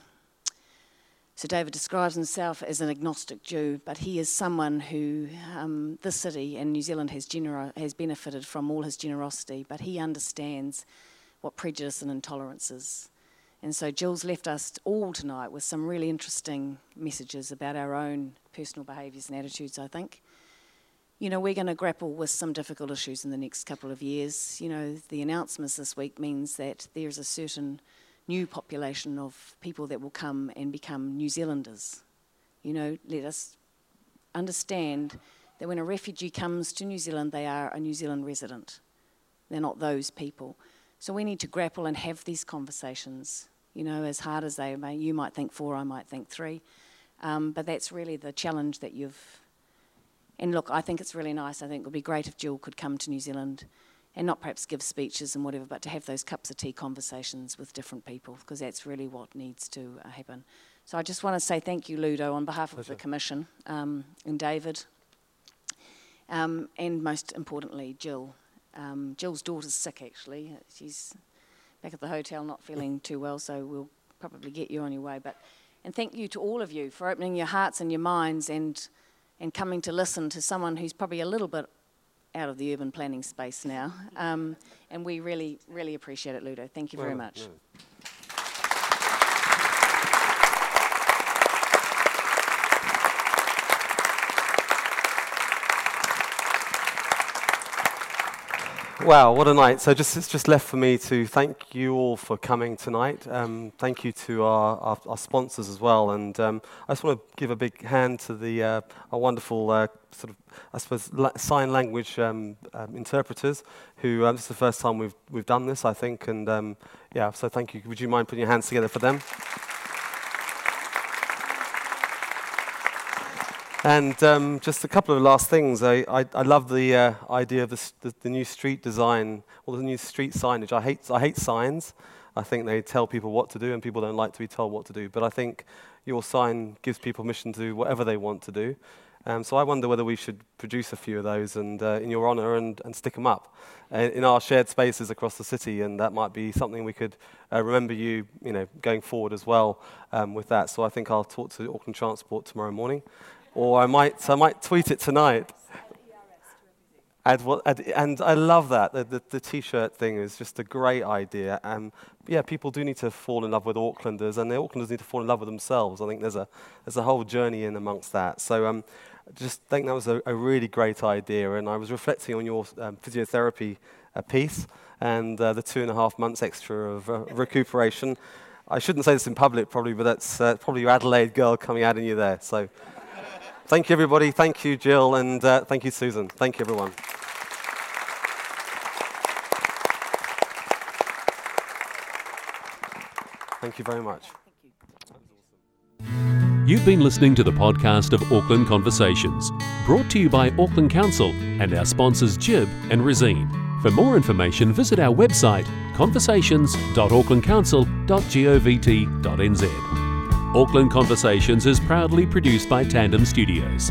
So David describes himself as an agnostic Jew, but he is someone who um, this city and New Zealand has, has benefited from all his generosity, but he understands what prejudice and intolerance is. And so Gill's left us all tonight with some really interesting messages about our own personal behaviours and attitudes, I think. You know, we're going to grapple with some difficult issues in the next couple of years. You know, the announcements this week means that there's a certain new population of people that will come and become New Zealanders. You know, let us understand that when a refugee comes to New Zealand, they are a New Zealand resident. They're not those people. So we need to grapple and have these conversations, you know, as hard as they may. You might think four, I might think three. Um, but that's really the challenge that you've. And look, I think it's really nice. I think it would be great if Gill could come to New Zealand and not perhaps give speeches and whatever, but to have those cups of tea conversations with different people, because that's really what needs to uh, happen. So I just want to say thank you, Ludo, on behalf Pleasure. of the Commission um, and David, um, and most importantly, Gill. Um, Gill's daughter's sick, actually. She's back at the hotel, not feeling too well, so we'll probably get you on your way. But and thank you to all of you for opening your hearts and your minds and and coming to listen to someone who's probably a little bit out of the urban planning space now. Um, and we really, really appreciate it, Ludo. Thank you very much. Wow, what a night. So just, it's just left for me to thank you all for coming tonight. Um, thank you to our, our, our, sponsors as well. And um, I just want to give a big hand to the, uh, our wonderful uh, sort of, I suppose, la- sign language um, um interpreters who, uh, this is the first time we've, we've done this, I think. And um, yeah, so thank you. Would you mind putting your hands together for them? And um, just a couple of last things. I, I, I love the uh, idea of the, the, new street design, or the new street signage. I hate, I hate signs. I think they tell people what to do, and people don't like to be told what to do. But I think your sign gives people permission to do whatever they want to do. Um, so I wonder whether we should produce a few of those and, uh, in your honour and, and stick them up uh, in our shared spaces across the city. And that might be something we could uh, remember you, you know, going forward as well um, with that. So I think I'll talk to Auckland Transport tomorrow morning or I might, I might tweet it tonight. Add what, add, and I love that. The, the, the, t-shirt thing is just a great idea. And yeah, people do need to fall in love with Aucklanders, and the Aucklanders need to fall in love with themselves. I think there's a, there's a whole journey in amongst that. So um, just think that was a, a really great idea. And I was reflecting on your um, physiotherapy uh, piece and uh, the two and a half months extra of uh, recuperation. I shouldn't say this in public, probably, but that's uh, probably your Adelaide girl coming out in you there. So. Thank you, everybody. Thank you, Gill, and uh, thank you, Susan. Thank you, everyone. Thank you very much. You've been listening to the podcast of Auckland Conversations, brought to you by Auckland Council and our sponsors Jib and Resene. For more information, visit our website conversations.aucklandcouncil.govt.nz. Auckland Conversations is proudly produced by Tandem Studios.